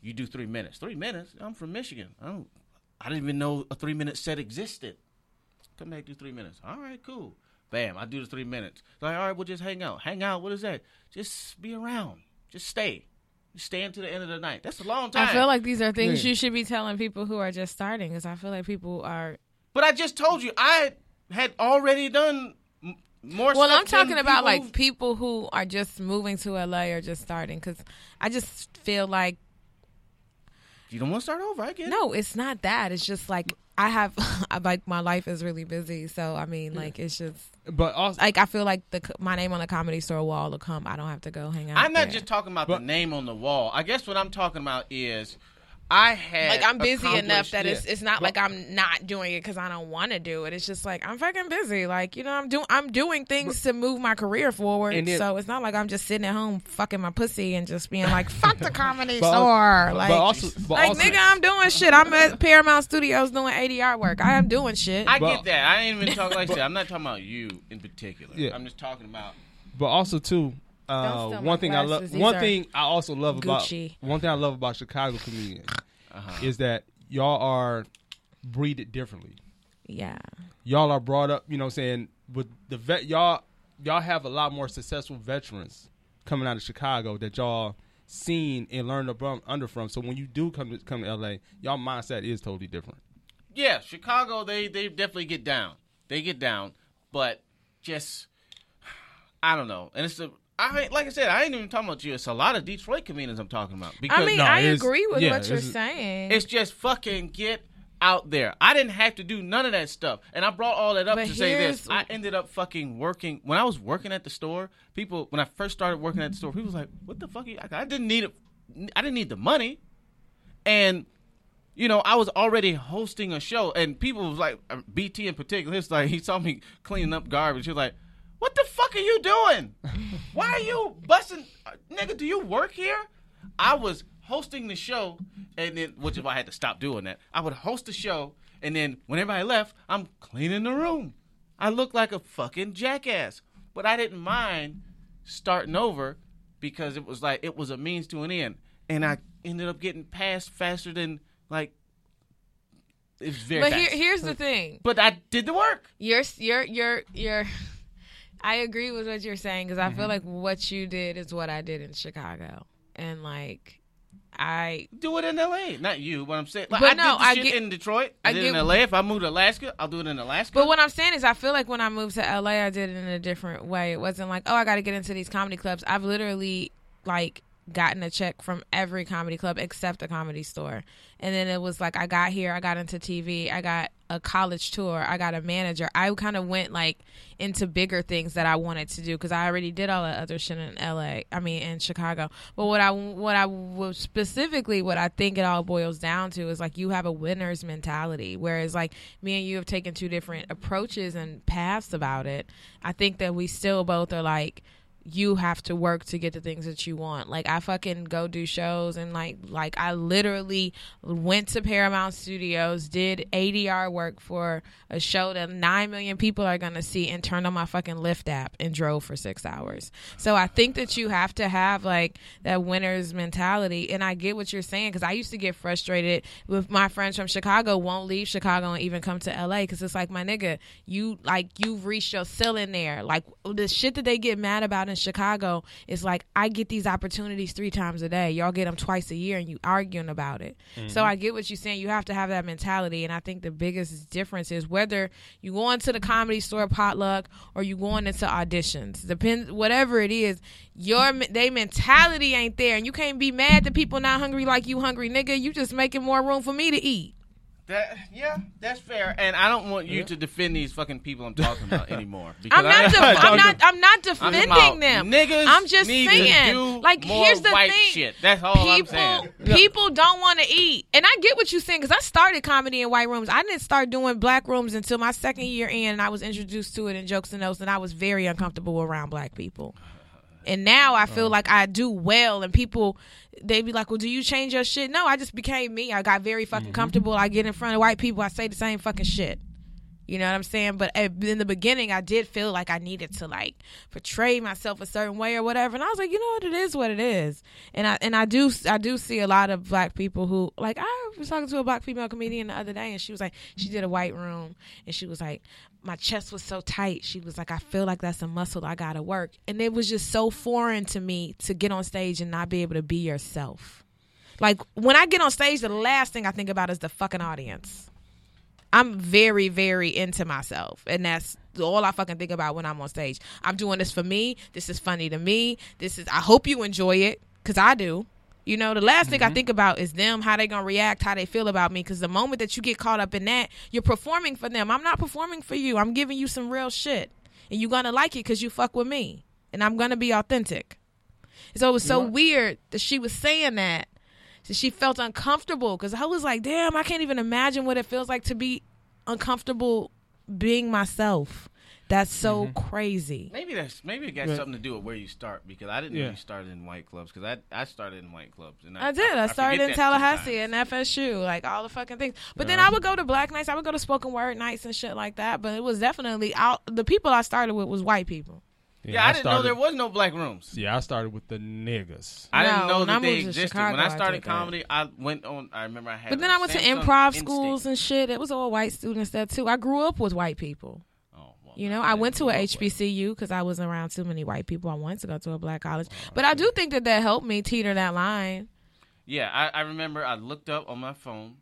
You do three minutes. Three minutes? I'm from Michigan. I don't. I didn't even know a three minute set existed. Come back, do three minutes. All right, cool. Bam, I do the three minutes. Like, all right, we'll just hang out. Hang out. What is that? Just be around. Just stay. Just stay until the end of the night. That's a long time. I feel like these are things Yeah. you should be telling people who are just starting because I feel like people are. but I just told you I had already done more. Well, stuff I'm talking than about people like people who are just moving to LA or just starting because I just feel like you don't want to start over. I get it. no, it's not that. It's just like I have, I like my life is really busy. So I mean, like it's just But also, like I feel like the my name on the comedy store wall will come. I don't have to go hang out. I'm not there. just talking about But- the name on the wall. I guess what I'm talking about is I had like I'm busy enough that it's yeah. it's not But- like I'm not doing it because I don't want to do it. It's just like I'm fucking busy. Like you know, I'm doing I'm doing things to move my career forward. And then- so it's not like I'm just sitting at home fucking my pussy and just being like fuck the comedy but, store. but Like also, but like also, nigga, I'm doing shit. I'm at Paramount Studios doing ADR work. I am doing shit. I But- get that. I ain't even talking like that. I'm not talking about you in particular. Yeah. I'm just talking about but also too. Uh, Don't steal my one thing I love. These One thing I also love Gucci. about one thing I love about Chicago comedians Uh-huh. is that y'all are breeded differently. yeah. Y'all are brought up. You know, what I'm saying with the vet. Y'all y'all have a lot more successful veterans coming out of Chicago that y'all seen and learned from under from. So when you do come to come to LA, y'all mindset is totally different. yeah, Chicago. They they definitely get down. They get down, but just I don't know. And it's a I ain't- like I said, I ain't even talking about you. It's a lot of Detroit comedians I'm talking about because I mean, no, I agree with yeah, what you're saying. It's just fucking get out there. I didn't have to do none of that stuff. And I brought all that up But to say this. I ended up fucking working when I was working at the store, people when I first started working at the store, people was like, What the fuck? are you-" I I didn't need it I didn't need the money. And you know, I was already hosting a show, and people was like, uh, BT in particular, it's like he saw me cleaning up garbage. He was like, "What the fuck are you doing? Why are you busting, nigga? Do you work here?" I was hosting the show, and then which why I had to stop doing that. I would host the show, and then when everybody left, I'm cleaning the room. I look like a fucking jackass, but I didn't mind starting over because it was like it was a means to an end, and I ended up getting passed faster than like. It was very But fast. here, here's the thing. but I did the work. You're you're you're you're. I agree with what you're saying because I Mm-hmm. feel like what you did is what I did in Chicago, and like I Do it in L.A. Not you, but I'm saying. Like, But I no, I shit get- in Detroit. I, I did it in L.A. If I move to Alaska, I'll do it in Alaska. But what I'm saying is, I feel like when I moved to LA, I did it in a different way. It wasn't like, oh, I got to get into these comedy clubs. I've literally like gotten a check from every comedy club except the comedy store. And then it was like I got here, I got into TV, I got a college tour, I got a manager. I kind of went like into bigger things that I wanted to do because I already did all that other shit in LA. I mean, in Chicago. But what I what I was specifically what I think it all boils down to is like you have a winner's mentality, whereas like me and you have taken two different approaches and paths about it. I think that we still both are like you have to work to get the things that you want. Like I fucking go do shows and like like I literally went to Paramount Studios, did ADR work for a show that 9 million people are going to see and turned on my fucking Lyft app and drove for 6 hours. So I think that you have to have like that winner's mentality and I get what you're saying cuz I used to get frustrated with my friends from Chicago won't leave Chicago and even come to LA cuz it's like my nigga, you like you've reached your ceiling there. Like the shit that they get mad about in Chicago it's like I get these opportunities 3 times a day. Y'all get them twice a year and you arguing about it. So mm-hmm. I get what you're saying. You have to have that mentality and I think the biggest difference is whether you go into the comedy store potluck or you going into auditions. Depends whatever it is, your they mentality ain't there and you can't be mad that people not hungry like you hungry nigga. You just making more room for me to eat. That yeah, that's fair. And I don't want you to defend these fucking people I'm talking about anymore. I'm not. I- I'm not. I'm not I'm defending them. Niggas I'm just saying. Like, here's the white thing. shit. That's all I'm saying. people don't want to eat, and I get what you're saying because I started comedy in white rooms. I didn't start doing black rooms until my second year in, and I was introduced to it in Jokes and Notes, and I was very uncomfortable around black people. And now I feel uh-huh. like I do well, and people they be like, "Well, do you change your shit?" No, I just became me. I got very fucking mm-hmm. comfortable. I get in front of white people. I say the same fucking shit. You know what I'm saying? But in the beginning, I did feel like I needed to like portray myself a certain way or whatever. And I was like, you know what? It is what it is. And I and I do I do see a lot of black people who like I was talking to a black female comedian the other day, and she was like, she did a white room, and she was like, my chest was so tight. She was like, I feel like that's a muscle I gotta work, and it was just so foreign to me to get on stage and not be able to be yourself. Like when I get on stage, the last thing I think about is the fucking audience. I'm very, very into myself, and that's all I fucking think about when I'm on stage. I'm doing this for me. This is funny to me. This is. I hope you enjoy it because I do. You know, the last thing I mm-hmm. think about is them, how they gonna react, how they feel about me. Because the moment that you get caught up in that, you're performing for them. I'm not performing for you. I'm giving you some real shit, and you're gonna like it because you fuck with me, and I'm gonna be authentic. So it was so weird that she was saying that. So she felt uncomfortable because I was like, damn, I can't even imagine what it feels like to be uncomfortable being myself. That's so mm-hmm. crazy. Maybe that's maybe it got Yeah. something to do with where you start because I didn't Yeah. know you started in white clubs because I I started in white clubs and I did. I, started in Tallahassee sometimes. and FSU, like all the fucking things. But then uh-huh. I would go to black nights. I would go to spoken word nights and shit like that. But it was definitely out. The people I started with was white people. Yeah, I, didn't know there was no black rooms. Yeah, I started with the niggas. I didn't know when I that they existed. Chicago, when I I started that. comedy, I went on. I remember I had. But then I went to improv Instinct. schools and shit. It was all white students there too. I grew up with white people. Oh, well, You know, no, I went to a HBCU because I was around too many white people. I wanted to go to a black college, oh, but I do think that that helped me teeter that line. Yeah, I, I remember. I looked up on my phone.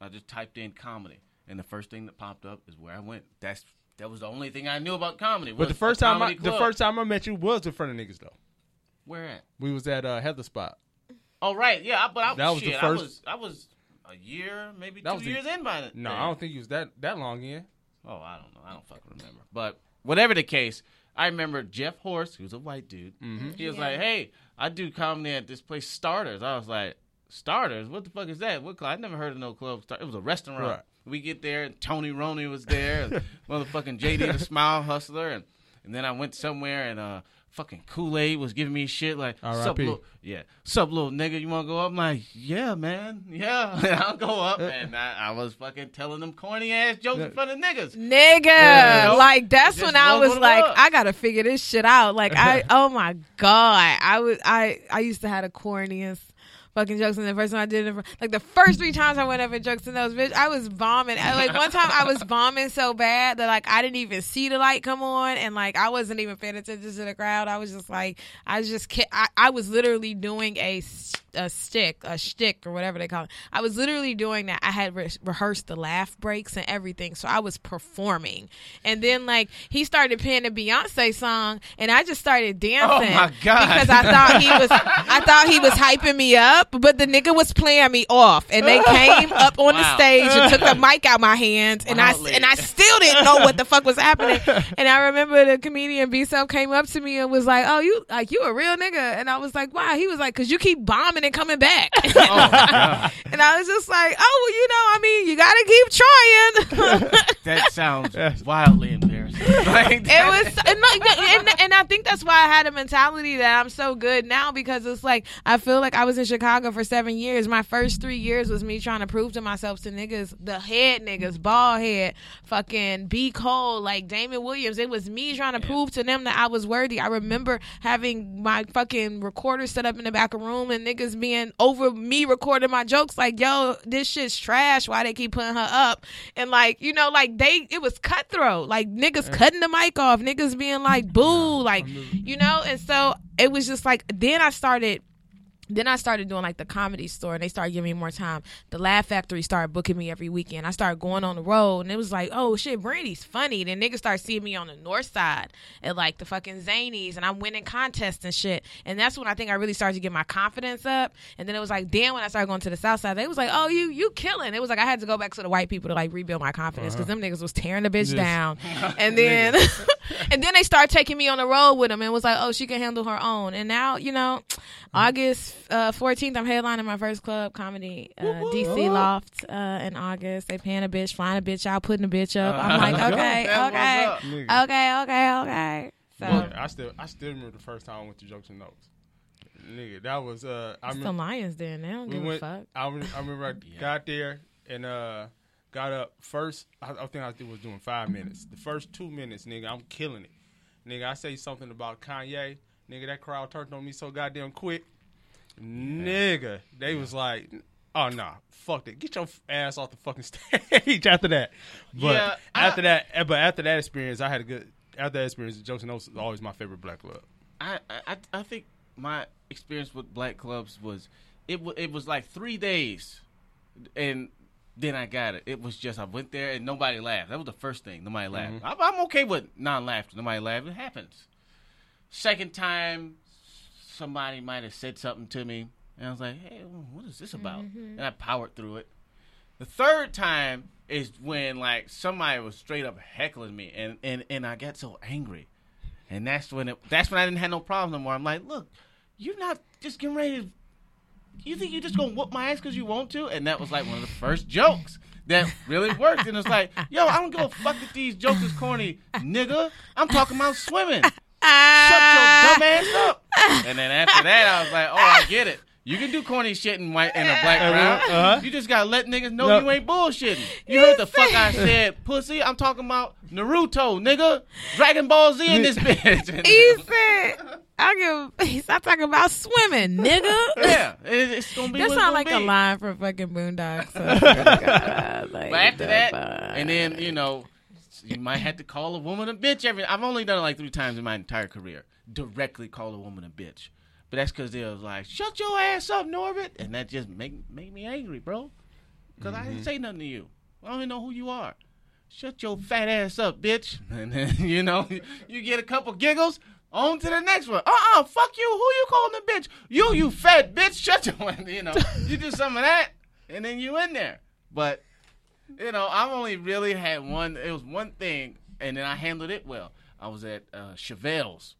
I just typed in comedy, and the first thing that popped up is where I went. That's that was the only thing I knew about comedy. But the first time, I, comedy the first time I met you was in front of niggas though. where at? We was at uh, Heather Spot. Oh right, yeah. I, but I, That was the first- I was I was a year, maybe That two was the- years in by then. No, I don't think you was that that long in. Oh, I don't know. I don't fucking remember. But whatever the case, I remember Jeff Horst, who's a white dude. Mm-hmm. He was Yeah. like, "Hey, I do comedy at this place, Starters." I was like, "Starters? What the fuck is that? What club? I never heard of no club. Star- It was a restaurant." Right. We get there, and Tony Roney was there, and motherfucking JD the Smile Hustler, and And then I went somewhere and uh fucking Kool Aid was giving me shit like, "Sup, R.I.P.. little, yeah, sup, little nigga, you want to go up?" I'm like, "Yeah, man, yeah, I'll go up." And I, I was fucking telling them corny ass jokes in front of niggas. Nigga, Yeah. like that's when I was like, what? I gotta figure this shit out. Like I, oh my god, I was, I, I used to have the corniest fucking jokes, and the first time I did it, like the first three times I went up and jokes in those bitch, I was bombing. I- Like one time I was bombing so bad that like I didn't even see the light come on, and like I wasn't even paying attention to the crowd. I was just like, I was just, I, I was literally doing a a stick, a shtick, or whatever they call it. I was literally doing that. I had re- rehearsed the laugh breaks and everything, so I was performing. And then like he started playing a Beyonce song, and I just started oh dancing. Oh, my God. Because I thought he was, I thought he was hyping me up, but the nigga was playing me off. And they came up on the stage and took the mic out my hands, and I and I still didn't know what the fuck was happening. And I remember the comedian B Self came up to me and was like, "Oh, you like you a real nigga?" And I was like, "Why?" He was like, "Cause you keep bombing and coming back." Oh and I was just like, "Oh, well, you know, I mean, you got to keep trying." that sounds wildly embarrassing. Like, it was and, like, and, and I think that's why I had a mentality that I'm so good now because it's like I feel like I was in Chicago for seven years. My first three years was me trying to prove to myself to niggas, the head niggas, bald head, fucking B Cole, like Damon Williams. It was me trying to prove to them that I was worthy. I remember having my fucking recorder set up in the back of room and niggas being over me recording my jokes like, yo, this shit's trash. Why they keep putting her up? And like, you know, like they, it was cutthroat. Like niggas cutting the mic off, niggas being like, boo, like, you know. And so it was just like, then I started then I started doing like the comedy store and they started giving me more time. The Laugh Factory started booking me every weekend. I started going on the road and it was like, oh shit, Brandy's funny. Then niggas started seeing me on the north side at like the fucking Zanies and I'm winning contests and shit. And that's when I think I really started to get my confidence up. And then it was like, then when I started going to the south side, they was like, oh, you you killing. It was like I had to go back to the white people to like rebuild my confidence because uh-huh. them niggas was tearing the bitch Yes. down. And then and then they started taking me on the road with them and was like, oh, she can handle her own. And now, you know, mm. August uh, 14th, I'm headlining my first club comedy, uh, DC Loft, uh, in August. They paying a bitch, flying a bitch out, putting a bitch up. I'm like, Uh, okay, okay, up. Okay, okay, okay. So, Yeah, I still I still remember the first time I went to Jokes and Notes. Nigga, that was uh I it's the remember Lions Den. They don't we give went a fuck. I, I remember I Yeah. got there and uh got up first I, I think I was doing 5 minutes. The first 2 minutes, nigga, I'm killing it. Nigga, I say something about Kanye, nigga, that crowd turned on me so goddamn quick. Nigga, they was like Oh nah, fuck that! Get your ass off the fucking stage after that. But Yeah, I- after that, eh, but after that experience, I had a good. After that experience, and Notes is always my favorite black club. I, I I think my experience with black clubs was it wa it was like three days, and then I got it. It was just I went there and nobody laughed. That was the first thing. Nobody laughed. I'm, I'm okay with non-laughter. Nobody laughed. It happens. Second time, somebody might have said something to me, and I was like, "Hey, what is this about?" Mm-hmm. And I powered through it. The third time is when like somebody was straight up heckling me, and and and I got so angry. And that's when it, that's when I didn't have no problem no more. I'm like, look, you're not just getting ready to. You think you're just gonna whoop my ass because you want to? And that was like one of the first jokes that really worked. And it's like, yo, I don't give a fuck if these jokes is corny, nigga. I'm talking about swimming. Shut your dumb ass up. And then after that, I was like, oh, I get it. You can do corny shit in white in a black crowd. Uh-huh. You just gotta let niggas know No. you ain't bullshitting. You heard the fuck I said, pussy. I'm talking about Naruto, nigga. Dragon Ball Z in this bitch. He said, "I give." Stop talking about swimming, nigga. yeah, it, it's gonna be. That what it's sounds gonna like a be. line from fucking Boondocks. I swear to God, like, But after the that, fuck. and then you know, you might have to call a woman a bitch every. I've only done it like three times in my entire career. Directly call a woman a bitch, but that's because they was like, "Shut your ass up, Norbert," and that just make made me angry, bro. Because I didn't say nothing to you. I don't even know who you are. Shut your fat ass up, bitch. And then you know, you get a couple giggles. On to the next one. Uh uh fuck you. Who you calling a bitch? You, you fat bitch. Shut your, you know, you do some of that, and then you in there. But you know, I've only really had one. It was one thing, and then I handled it well. I was at uh, Chevelle's.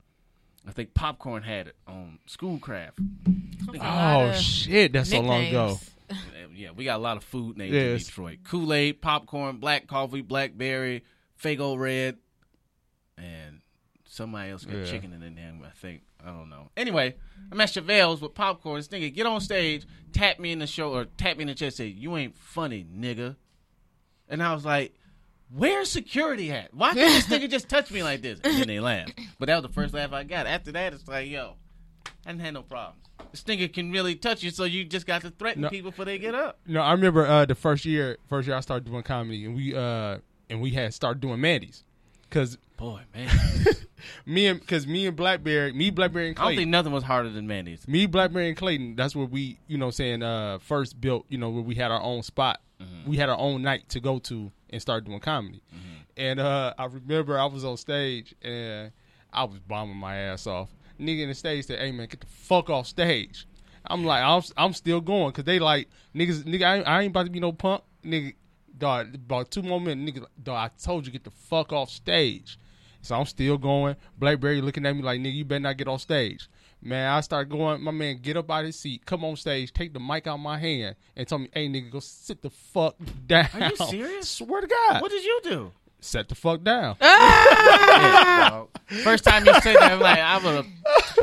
I think Popcorn had it on Schoolcraft. Oh shit, that's so long ago. Yeah, we got a lot of food names in Yes. Detroit: Kool Aid, popcorn, black coffee, blackberry, Fago Red, and somebody else got Yeah. chicken in the name. I think I don't know. Anyway, I'm at Chevelle's with popcorn. This nigga get on stage, tap me in the show or tap me in the chest, say, "You ain't funny, nigga." And I was like, "Where's security at? Why can't this nigga just touch me like this?" And then they laugh. But that was the first laugh I got. After that, it's like, yo, I didn't have no problems. This nigga can really touch you, so you just got to threaten No. people before they get up. No, I remember uh, the first year, first year I started doing comedy, and we uh, and we had started doing Mandy's, cause Boy, man, me and cause me and Blackberry, me Blackberry and Clayton, I don't think nothing was harder than Mandy's. me Blackberry and Clayton. That's where we, you know, saying uh, first built, you know, where we had our own spot, we had our own night to go to and start doing comedy. And uh, I remember I was on stage and I was bombing my ass off. Nigga in the stage said, "Hey man, get the fuck off stage." I'm like, I'm, I'm still going because they like niggas, nigga. I, ain't- I ain't about to be no punk, nigga. Dog, about two more minutes, nigga. Dog, I told you get the fuck off stage. So I'm still going. Blackberry looking at me like, nigga, you better not get off stage. Man, I start going. My man, get up out of his seat, come on stage, take the mic out my hand, and tell me, hey, nigga, go sit the fuck down. Are you serious? Swear to God, What did you do? set the fuck down. Yeah. First time you said that, I'm like, I would have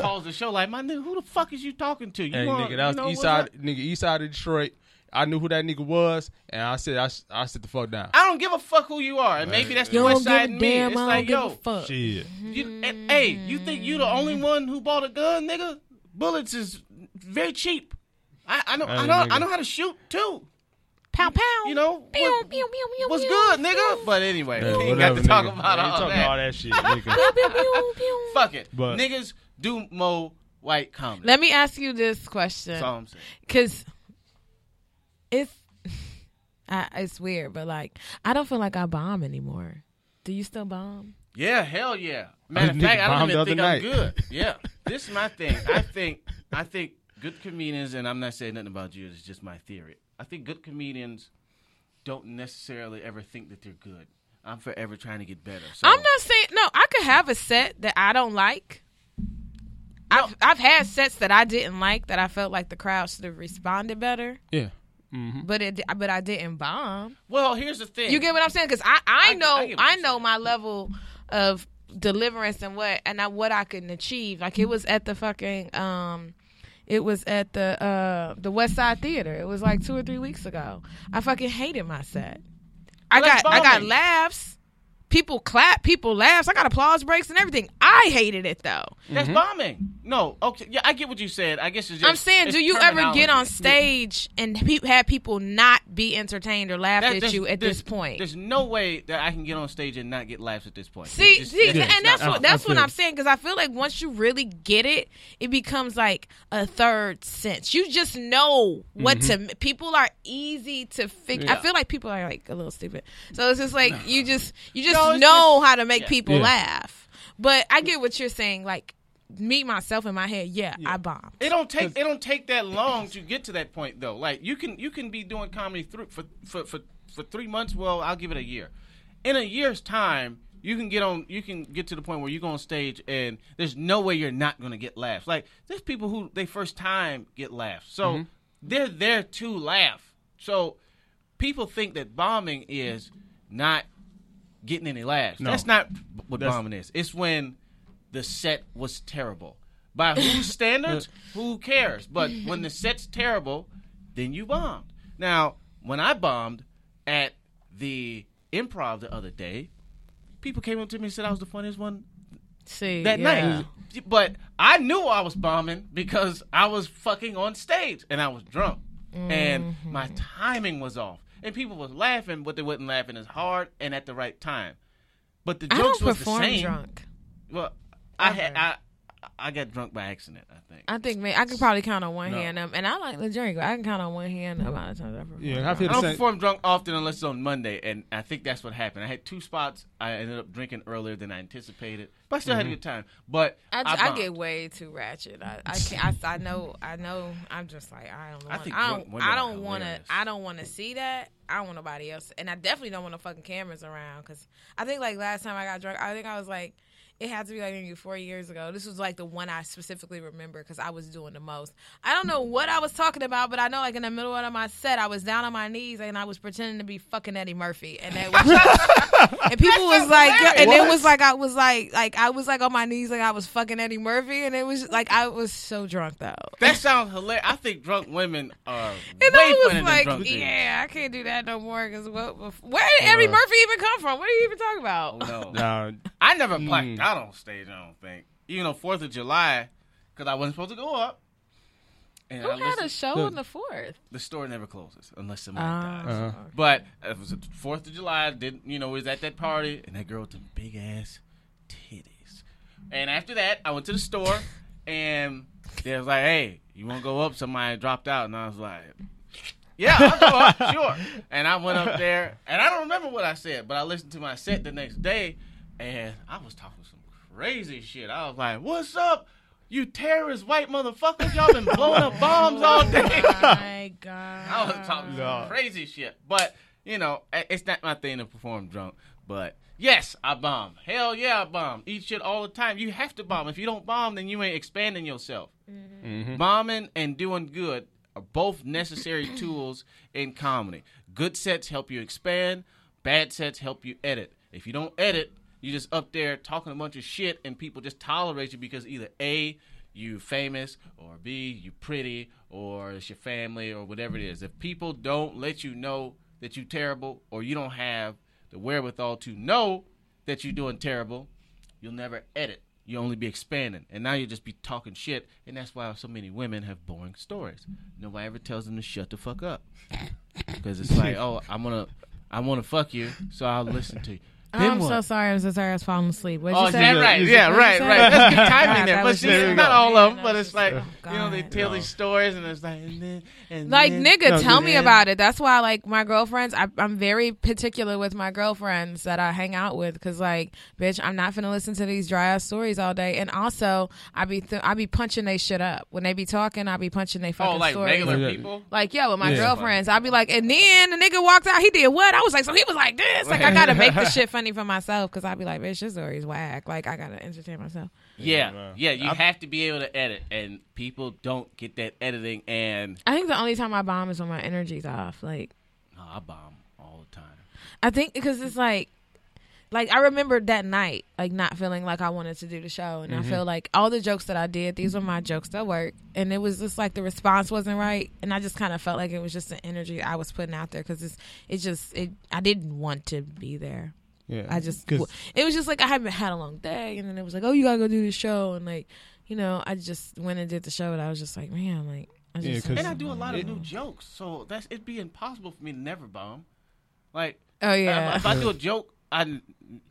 paused the show. Like, my nigga, who the fuck is you talking to? You Hey, want- nigga, that was you know, east side, up? nigga, east side of Detroit. I knew who that nigga was, and I said, I, I sit the fuck down. I don't give a fuck who you are, and maybe that's the You west don't give side a me. damn. It's I like, don't yo, give a fuck. Shit. you, and, hey, you think you the only mm-hmm. one who bought a gun, nigga? Bullets is very cheap. I, I know, I know, nigga. I know how to shoot too. Pow pow. You know, Pew, what- pew, pew, pew, what's pew, good, pew, nigga? But anyway, Yeah, we ain't got to talk about We ain't all talking that. all that shit, nigga. pew, pew, pew, pew. Fuck it, But- niggas do mo white comedy. Let me ask you this question. That's all I'm saying. because it's I, it's weird, but like I don't feel like I bomb anymore. Do you still bomb? Yeah, hell yeah. Matter of fact, I don't even think other I'm good. Yeah, this is my thing. I think I think good comedians, and I'm not saying nothing about you. It's just my theory. I think good comedians don't necessarily ever think that they're good. I'm forever trying to get better. So I'm not saying no. I could have a set that I don't like. I've I've had sets that I didn't like that I felt like the crowd should have responded better, Yeah. Hmm but it but I didn't bomb. Well, here's the thing. You get what I'm saying? Because I, I, I- know I I, get what you're know my level of deliverance and what and I, what I can achieve. Like it was at the fucking um, it was at the uh the West Side Theater. It was like two or three weeks ago. I fucking hated my set. I Well, got I got laughs. People clap, people laughs. I got applause breaks and everything. I hated it though. That's bombing. No, okay, yeah, I get what you said. I guess it's just. I'm saying, it's do you ever get on stage and pe- have people not be entertained or laugh That- at you at this point? There's no way that I can get on stage and not get laughs at this point. See, just- see, it's and that's not what I- I that's what feel I'm saying because I feel like once you really get it, it becomes like a third sense. You just know what Mm-hmm. to. People are easy to figure. I feel like people are like a little stupid, so it's just like you just you just No, it's know just- how to make yeah. people Yeah. laugh. But I get what you're saying. Like me myself in my head, yeah, I bomb. It don't take it don't take that long to get to that point though. Like you can you can be doing comedy through for for for for three months. Well, I'll give it a year. In a year's time, you can get on. You can get to the point where you go on stage and there's no way you're not going to get laughs. Like there's people who they first time get laughs, so mm-hmm. they're there to laugh. So people think that bombing is not getting any laughs. No. That's not what That's- bombing is. It's when the set was terrible. By whose standards? Who cares? But when the set's terrible, then you bombed. Now, when I bombed at the improv the other day, people came up to me and said I was the funniest one See that yeah. night. But I knew I was bombing because I was fucking on stage and I was drunk. And my timing was off. And people was laughing, but they wasn't laughing as hard and at the right time. But the jokes was the same. drunk. Well, I had I I got drunk by accident, I think. I think man, I could probably count on one No. hand, um, and I like the drink. But I can count on one hand the amount of times I perform. Yeah, I drunk. feel I don't same. perform drunk often unless it's on Monday, and I think that's what happened. I had two spots. I ended up drinking earlier than I anticipated, but I still had a good time. But I, I, I, get way too ratchet. I, I can't. I, I know. I know. I'm just like I don't. Want, think I, drunk don't. I don't want to. I don't want to see that. I don't want nobody else, and I definitely don't want no fucking cameras around. Because I think like last time I got drunk, I think I was like it had to be like maybe four years ago. This was like the one I specifically remember because I was doing the most. I don't know what I was talking about, but I know like in the middle of my set, I was down on my knees and I was pretending to be fucking Eddie Murphy, and that was, and people was like, hilarious. and it was like I was like like I was like on my knees like I was fucking Eddie Murphy, and it was like I was so drunk though. That sounds hilarious. I think drunk women are And way I was funnier than like, drunk dudes. yeah, I can't do that no more. Because what? Where did Eddie Uh. Murphy even come from? What are you even talking about? Oh, no. Nah, I never blacked Mm. Out on stage. I don't think. Even on Fourth of July, because I wasn't supposed to go up. And Who I had listened- a show the- on the fourth? the store never closes unless somebody Ah. dies. uh, But it was the Fourth of July. Didn't you know? We was at that party, and that girl with them big ass titties. And after that, I went to the store, and they was like, "Hey, you want to go up?" Somebody dropped out, and I was like, "Yeah, I'll go up, sure." And I went up there, and I don't remember what I said, but I listened to my set the next day, and I was talking to some crazy shit. I was like, "What's up?" You terrorist white motherfuckers, y'all been blowing up bombs all day. Oh my god! I was talking No. some crazy shit. But, you know, it's not my thing to perform drunk. But, yes, I bomb. Hell yeah, I bomb. Eat shit all the time. You have to bomb. If you don't bomb, then you ain't expanding yourself. mhm. Bombing and doing good are both necessary tools in comedy. Good sets help you expand, bad sets help you edit. If you don't edit, you just up there talking a bunch of shit and people just tolerate you because either A, you famous, or B, you pretty, or it's your family, or whatever it is. If people don't let you know that you're terrible, or you don't have the wherewithal to know that you're doing terrible, you'll never edit. You only be expanding, and now you just be talking shit, and that's why so many women have boring stories. Nobody ever tells them to shut the fuck up, because it's like, oh, I'm gonna, I want to fuck you, so I'll listen to you. Oh, I'm what? so sorry. I'm so sorry. I was falling asleep. What'd Oh, you say? that right? Yeah, right, right. That's good timing there. But was see, There it's we not all of them, but it's it's like, just- you know, they tell No. these stories, and it's like, and then, and Like then- nigga, No, tell then- me about it. That's why, like my girlfriends, I, I'm very particular with my girlfriends that I hang out with, because like, bitch, I'm not finna listen to these dry ass stories all day. And also, I be th- I be punching they shit up when they be talking. I be punching they fucking Oh, like stories. regular Yeah. people. Like yeah, with my Yeah. girlfriends, I'd be like, and then the nigga walked out. He did what? I was like, so he was like this. Like I gotta make the shit funny for myself because I'd be like, bitch, this story's whack. Like I gotta entertain myself. Yeah, wow. yeah. You I- have to be able to edit, and people don't get that editing. And I think the only time I bomb is when my energy's off. Like no, I bomb all the time. I think because it's like, like I remember that night, like not feeling like I wanted to do the show, and I mm-hmm. feel like all the jokes that I did, these were my jokes that worked, and it was just like the response wasn't right, and I just kind of felt like it was just the energy I was putting out there because it's it just it I didn't want to be there. Yeah, I just it was just like I haven't had a long day, and then it was like, oh, you gotta go do the show, and like, you know, I just went and did the show, and I was just like, man, like, I Yeah, And I do a lot of It- new jokes, so that's it'd be impossible for me to never bomb. Like, oh yeah, if, if I do a joke I n-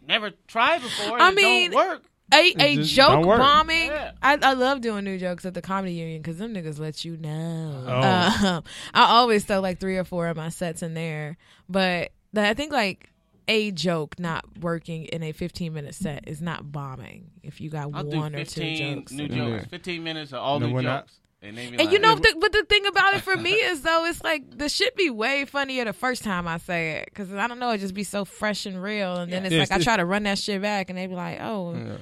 never tried before, and I it mean, don't work. a, a joke bombing. Yeah. I, I love doing new jokes at the comedy union because them niggas let you know. Oh. Um, I always throw like three or four of my sets in there, but I think like a joke not working in a 15 minute set is not bombing. If you got I'll one do or two 15 jokes, new in Yeah. 15 minutes of all No, new jokes, not. and And like, you know, the, but the thing about it for me is though, it's like the shit be way funnier the first time I say it because I don't know, it just be so fresh and real, and then Yeah. it's Yeah, like I try to run that shit back, and they be like, oh, Yeah.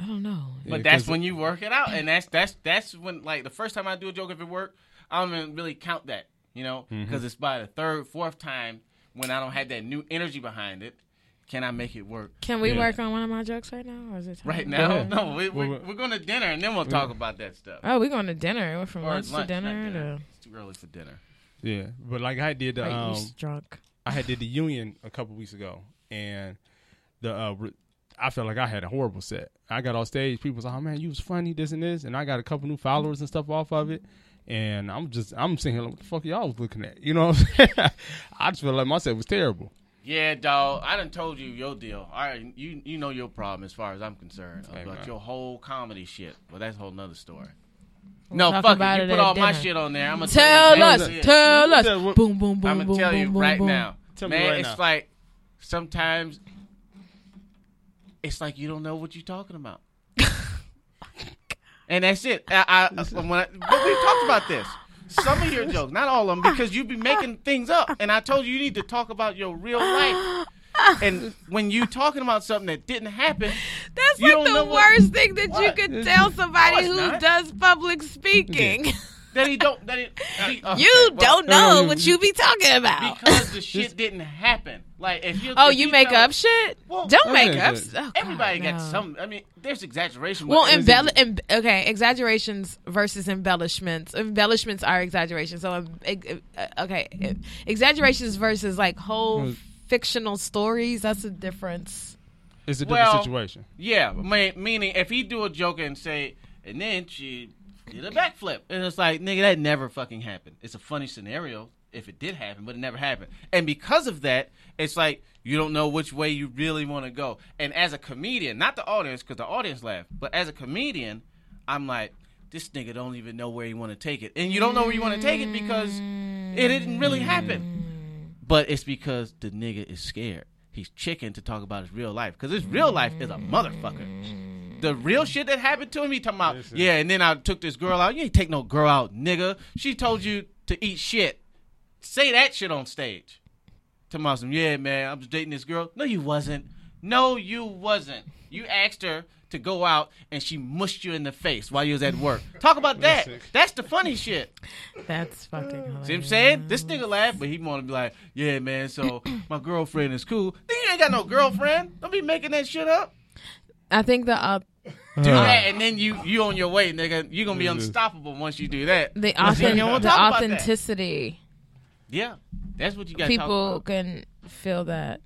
I don't know. But Yeah, that's 'cause- when you work it out, and that's that's that's when like the first time I do a joke, if it worked, I don't even really count that, you know, Mm-hmm. because it's by the third, fourth time when I don't have that new energy behind it. Can I make it work Can we Yeah. work on one of my jokes right now, or is it right now? ahead. No, we, Well, we're, we're going to dinner, and then we'll talk about that stuff. Oh, we're going to dinner. We're from Or lunch, lunch, to dinner. dinner. To, It's too early for dinner. Yeah, but like I did the right, um, drunk. I had did the union a couple weeks ago, and the uh, re- I felt like I had a horrible set. I got off stage, people was like, "Oh man, you was funny, this and this," and I got a couple new followers and stuff off of it. And I'm just, I'm sitting here, like, what the fuck y'all was looking at? You know, what I'm saying? I just felt like my set was terrible. Yeah, dog. I done told you your deal. All right, you you know your problem as far as I'm concerned Hey, about man. your whole comedy shit. But that's a whole nother story. We'll no, talk fuck about it. it You put at all my shit on there. I'm gonna Tell you us, exactly it. tell us. Tell- Boom, boom, boom, I'm gonna tell boom, you boom, right boom. now, Tell me man. right it's now. like sometimes it's like you don't know what you're talking about, and that's it. I, I, when I, but we talked about this. Some of your jokes, not all of them, because you be making things up. And I told you you need to talk about your real life. And when you talking about something that didn't happen, That's You like don't the know what- worst thing that you could tell somebody No, who not. does public speaking. that he don't that he, he- okay, you well, don't know um, what you be talking about. because the shit didn't happen. Like if you oh, if you make tell- up shit? Well, don't make up. good. Oh, God, Everybody no. got some. I mean, there's exaggeration. Well, but- embell- em- okay, exaggerations versus embellishments. Embellishments are exaggerations. So, um, uh, okay, exaggerations versus like whole Well- fictional stories. That's a difference. It's a different Well, situation. Yeah, ma- meaning if he do a joke and say, and then she did a backflip, and it's like, nigga, that never fucking happened. It's a funny scenario if it did happen, but it never happened. And because of that, it's like you don't know which way you really want to go. And as a comedian, not the audience, because the audience laughed, but as a comedian, I'm like, this nigga don't even know where you want to take it, and you don't know where you want to take it because it didn't really happen. But it's because the nigga is scared. He's chicken to talk about his real life because his real life is a motherfucker. The real shit that happened to him, he talking about, Listen. yeah, and then I took this girl out. You ain't take no girl out, nigga. She told you to eat shit. Say that shit on stage. Talking about some, yeah, man, I'm dating this girl. No, you wasn't. No, you wasn't. You asked her to go out and she mushed you in the face while you was at work. Talk about that. That's the funny shit. That's fucking hilarious. See what I'm saying? This nigga laugh, but he want to be like, yeah, man, so my girlfriend is cool. Then you ain't got no girlfriend. Don't be making that shit up. I think the uh, Do that, and then you you on your way, nigga. You gonna be unstoppable once you do that. the, But see, you authen- don't wanna the talk that. authenticity. Yeah, that's what you got. People Talk about. can feel that.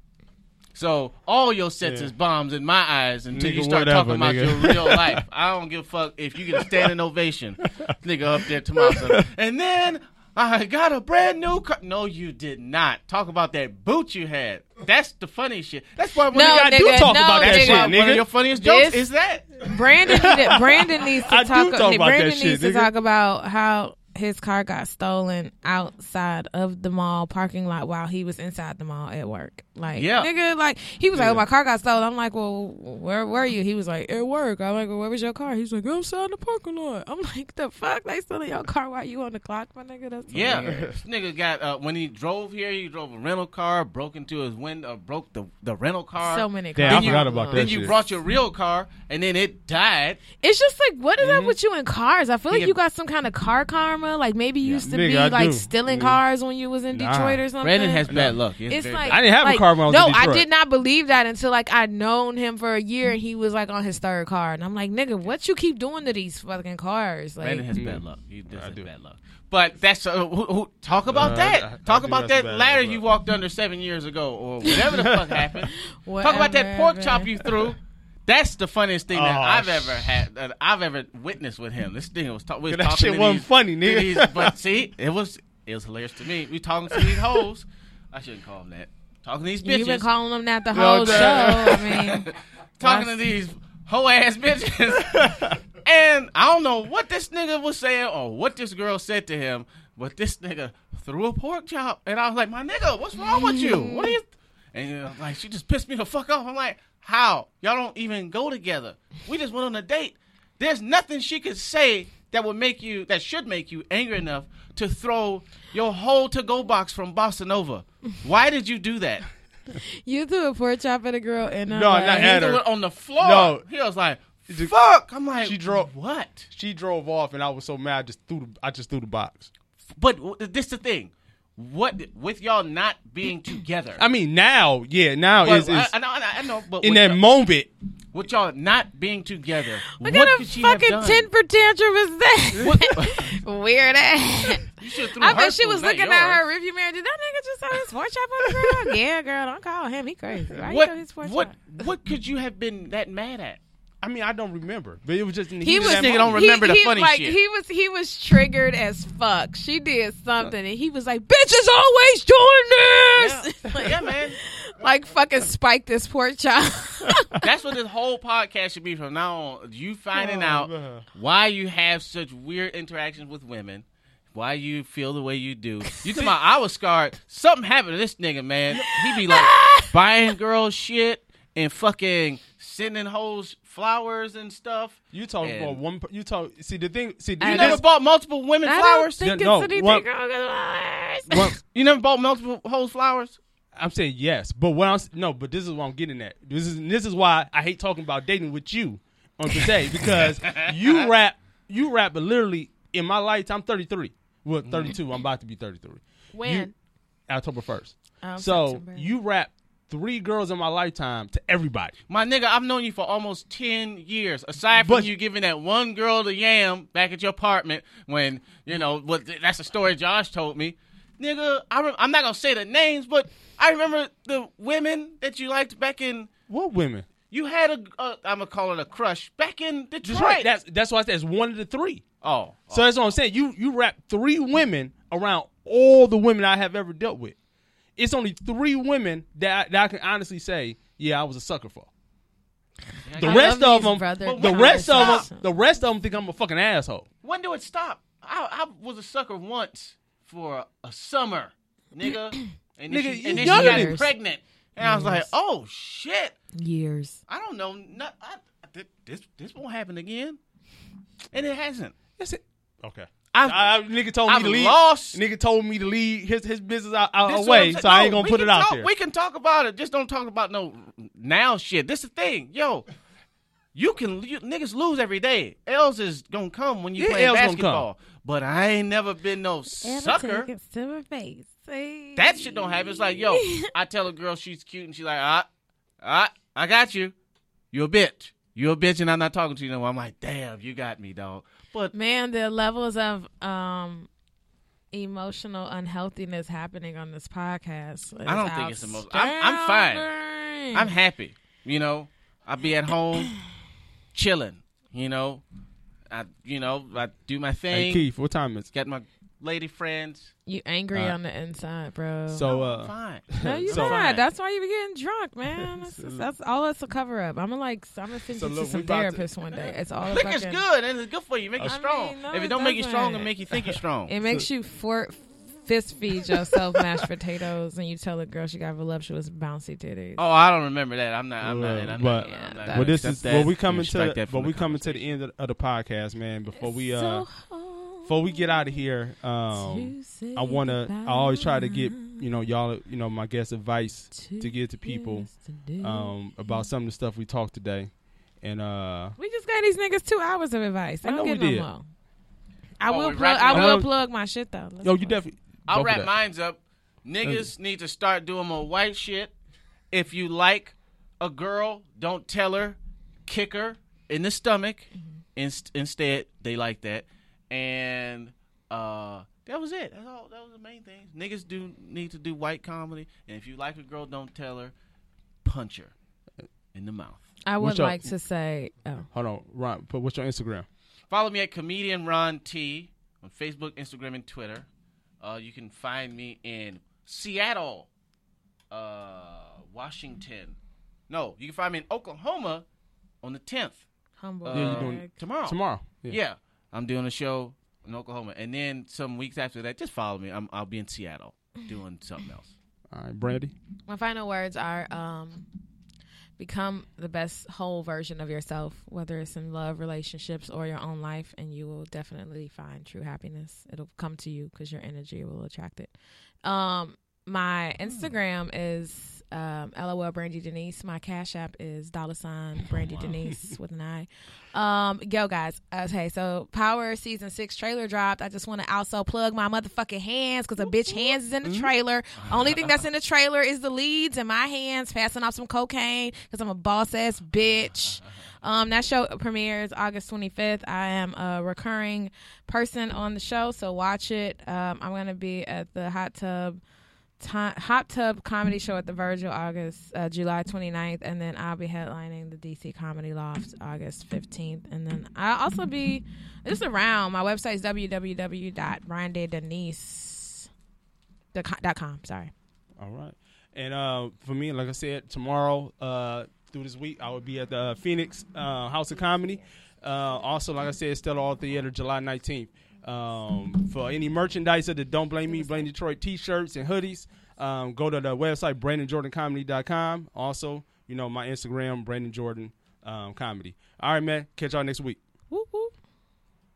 So all your sets Yeah. is bombs in my eyes until you start whatever, talking about nigga. your real life. I don't give a fuck if you get a standing ovation, nigga up there tomorrow. And then I got a brand new car. No, you did not. Talk about that boot you had. That's the funny shit. That's why when No, you got nigga, do talk no, about that That's shit, nigga. one of your funniest jokes This- is that. Brandon Brandon needs to I do talk. talk about Brandon that shit, needs to nigga. talk about how his car got stolen outside of the mall parking lot while he was inside the mall at work. Like, Yeah. nigga, like he was like, "Oh, my car got stolen." I'm like, "Well, where were you?" He was like, "At work." I'm like, well, "Where was your car?" He's like, "Outside the parking lot." I'm like, "The fuck? They stealing your car while you on the clock, my nigga?" That's Yeah, this nigga got uh, when he drove here. He drove a rental car, broke into his window, uh, broke the the rental car. So many. Damn, cars. I Then you- forgot about that Then you brought your real car, and then it died. It's just like, what is up with you in cars? I feel like Yeah. you got some kind of car karma. Like maybe you used to Nigga, be I like do. stealing Yeah. cars when you was in Nah. Detroit or something. Brandon has bad luck. He has It's like bad- I didn't have a car when I was no, in I did not believe that until like I'd known him for a year and he was like on his third car, and I'm like, nigga, what you keep doing to these fucking cars? Like, Brandon has Yeah. bad luck. He does have do. bad luck. But that's uh, who, who, talk about Uh, that. I- I talk do about that ladder you walked under seven years ago, or whatever the fuck happened. Talk about that pork man. chop you threw. That's the funniest thing that Oh, I've sh- ever had, that I've ever witnessed with him. This thing was, ta- we was That talking shit to wasn't these- funny, nigga. these- but see, it was it was hilarious to me. We talking to these hoes. I shouldn't call them that. Talking to these bitches. You've been calling them that the No, whole show. I mean, talking to these hoe ass bitches. and I don't know what this nigga was saying or what this girl said to him, but this nigga threw a pork chop, and I was like, "My nigga, what's wrong with you? What are you?" And you know, like she just pissed me the fuck off. I'm like, "How y'all don't even go together? We just went on a date. There's nothing she could say." That would make you, that should make you angry enough to throw your whole to-go box from Bossa Nova. Why did you do that? you threw a pork chop at a girl and No, not He at her. threw it on the floor. No. he was like, "Fuck!" I'm like, she drove- what? She drove off, and I was so mad. I just threw. The, I just threw the box. But this the thing. What with y'all not being together? I mean, now, yeah, now But is is I, I know, I know, I know, but in that moment. with y'all not being together, What, what kind could of she fucking done? temper tantrum is that? Weird ass. You I bet she was not looking at her review rearview mirror. Did that nigga just throw his pork chop on the girl? yeah, girl, don't call him. He crazy. Why you What throw his pork what chop? what could you have been that mad at? I mean, I don't remember, but it was just in the He heat of was that nigga don't moment. remember the he, funny like, shit. He was he was triggered as fuck. She did something, and he was like, "Bitch is always doing this." Yeah, like, yeah, man. like fucking spike this poor child. That's what this whole podcast should be from now on. You finding Oh, out man. why you have such weird interactions with women, why you feel the way you do. You talking about I was scarred. Something happened to this nigga, man. He be like buying girls shit and fucking sending hoes flowers and stuff. You talk And- about one. You talk. See the thing. See, You never bought multiple women I flowers? don't think No, it's anything what- wrong with flowers. one- You never bought multiple hoes flowers? I'm saying yes, but what I'm no, but this is what I'm getting at. This is this is why I hate talking about dating with you on today because you rap you rap, but literally in my lifetime, I'm 33. Well, 32. I'm about to be 33. When? You- October 1st. Oh, so September. you rap three girls in my lifetime to everybody. My nigga, I've known you for almost 10 years. Aside from But- you giving that one girl the yam back at your apartment when, you know, what that's the story Josh told me. Nigga, I I'm not going to say the names, but I remember the women that you liked back in. What women? You had a, a I'm to call it a crush back in Detroit. That's right. That's that's why I said it's one of the three. oh. So that's what I'm saying. You you rap three women around all the women I have ever dealt with. It's only three women that I, that I can honestly say, yeah, I was a sucker for. The I rest of them, brother the rest of them, the rest of them think I'm a fucking asshole. When do it stop? I, I was a sucker once for a summer, nigga. And then, Nigga, she, you and then she younger got than- pregnant. And I was like, oh, shit. Years. I don't know. Not, I, this this won't happen again, and it hasn't. That's it. Okay. I've, I, I- nigga told me I've to leave. lost. Nigga told me to leave his his business out, out This is what away, so saying. I ain't gonna put can it out there. We can talk about it. Just don't talk about no now shit. This is the thing, yo. You can you, niggas lose every day. L's is gonna come when you Yeah, play L's basketball. But I ain't never been no sucker. to my face. Hey. That shit don't happen. It's like, yo, I tell a girl she's cute and she's like, ah, ah, I got you. You a bitch. You a bitch and I'm not talking to you no more. I'm like, damn, you got me, dog. But Man, the levels of um emotional unhealthiness happening on this podcast. I don't think it's emo- I'm- I'm fine. fine. I'm happy. You know, I'll be at home chilling. You know, I you know I do my Hey thing. Keith, what time is it? Get my lady friends. You angry Uh, on the inside, bro. So No, uh, fine. no, you so- not. That's why you be getting drunk, man. That's, that's all. That's a cover up. I'm gonna like. I'm gonna send So you look, to some we about to- one day. It's all. Liquor's fucking, good and it's good for you. Make you strong. mean, no, if it it don't make you strong, it doesn't. make you think you're strong. It makes you for fist feed yourself mashed potatoes, and you tell a girl she got voluptuous, bouncy titties. Oh, I don't remember that. I'm not. I'm not. I'm but- not, Yeah, I'm not well, this is that. well, we coming to that from we the coming to the end of, of the podcast, man. Before we uh, So before we get out of here, um, I want to. I always try to get you know y'all you know my guest advice to give to people um, about some of the stuff we talked today, and uh, We just gave these niggas two hours of advice. They I don't know get we no did. more. I Oh, will we plug. I will plug my shit though. Let's yo, you definitely. I'll wrap that. mines up. Niggas need to start doing more white shit. If you like a girl, don't tell her, kick her in the stomach. Inst- instead, they like that, and uh, that was it. That's all. That was the main thing. Niggas do need to do white comedy, and if you like a girl, don't tell her, punch her in the mouth. I would What's your- like to say. Oh, Hold on, Ron. Put what's your Instagram? Follow me at comedian Ron T on Facebook, Instagram, and Twitter. Uh, you can find me in Seattle, uh, Washington. No, you can find me in Oklahoma on the tenth humble. uh, Yeah, you're doing- tomorrow. Tomorrow. Yeah. I'm doing a show in Oklahoma, and then some weeks after that, just follow me. I'm, I'll be in Seattle doing something else. All right, Brandy. My final words are um, become the best whole version of yourself, whether it's in love, relationships, or your own life, and you will definitely find true happiness. It'll come to you because your energy will attract it. Um, my Instagram is um, LOL Brandy Denise. My Cash App is dollar sign Brandy Denise with an I. Um, yo, guys. Okay, so Power season six trailer dropped. I just want to also plug my motherfucking hands because a bitch hands is in the trailer. Only thing that's in the trailer is the leads and my hands passing off some cocaine because I'm a boss ass bitch. Um, that show premieres August 25th. I am a recurring person on the show, so watch it. Um, I'm gonna be at the hot tub. Ti- hot tub comedy show at the Virgil August uh, July 29th and then I'll be headlining the DC Comedy Loft August 15th and then I'll also be just around my website is www.brandydenise.com sorry All right. And uh, for me, like I said, tomorrow uh, through this week, I will be at the Phoenix uh, House of Comedy. Uh, also, like I said, Stella All Theater, July 19th. Um, for any merchandise of the Don't Blame Me, Blame Detroit t shirts and hoodies, um, go to the website, BrandonJordanComedy.com. Also, you know, my Instagram, Brandon Jordan um, Comedy. All right, man. Catch y'all next week. Woo, woo.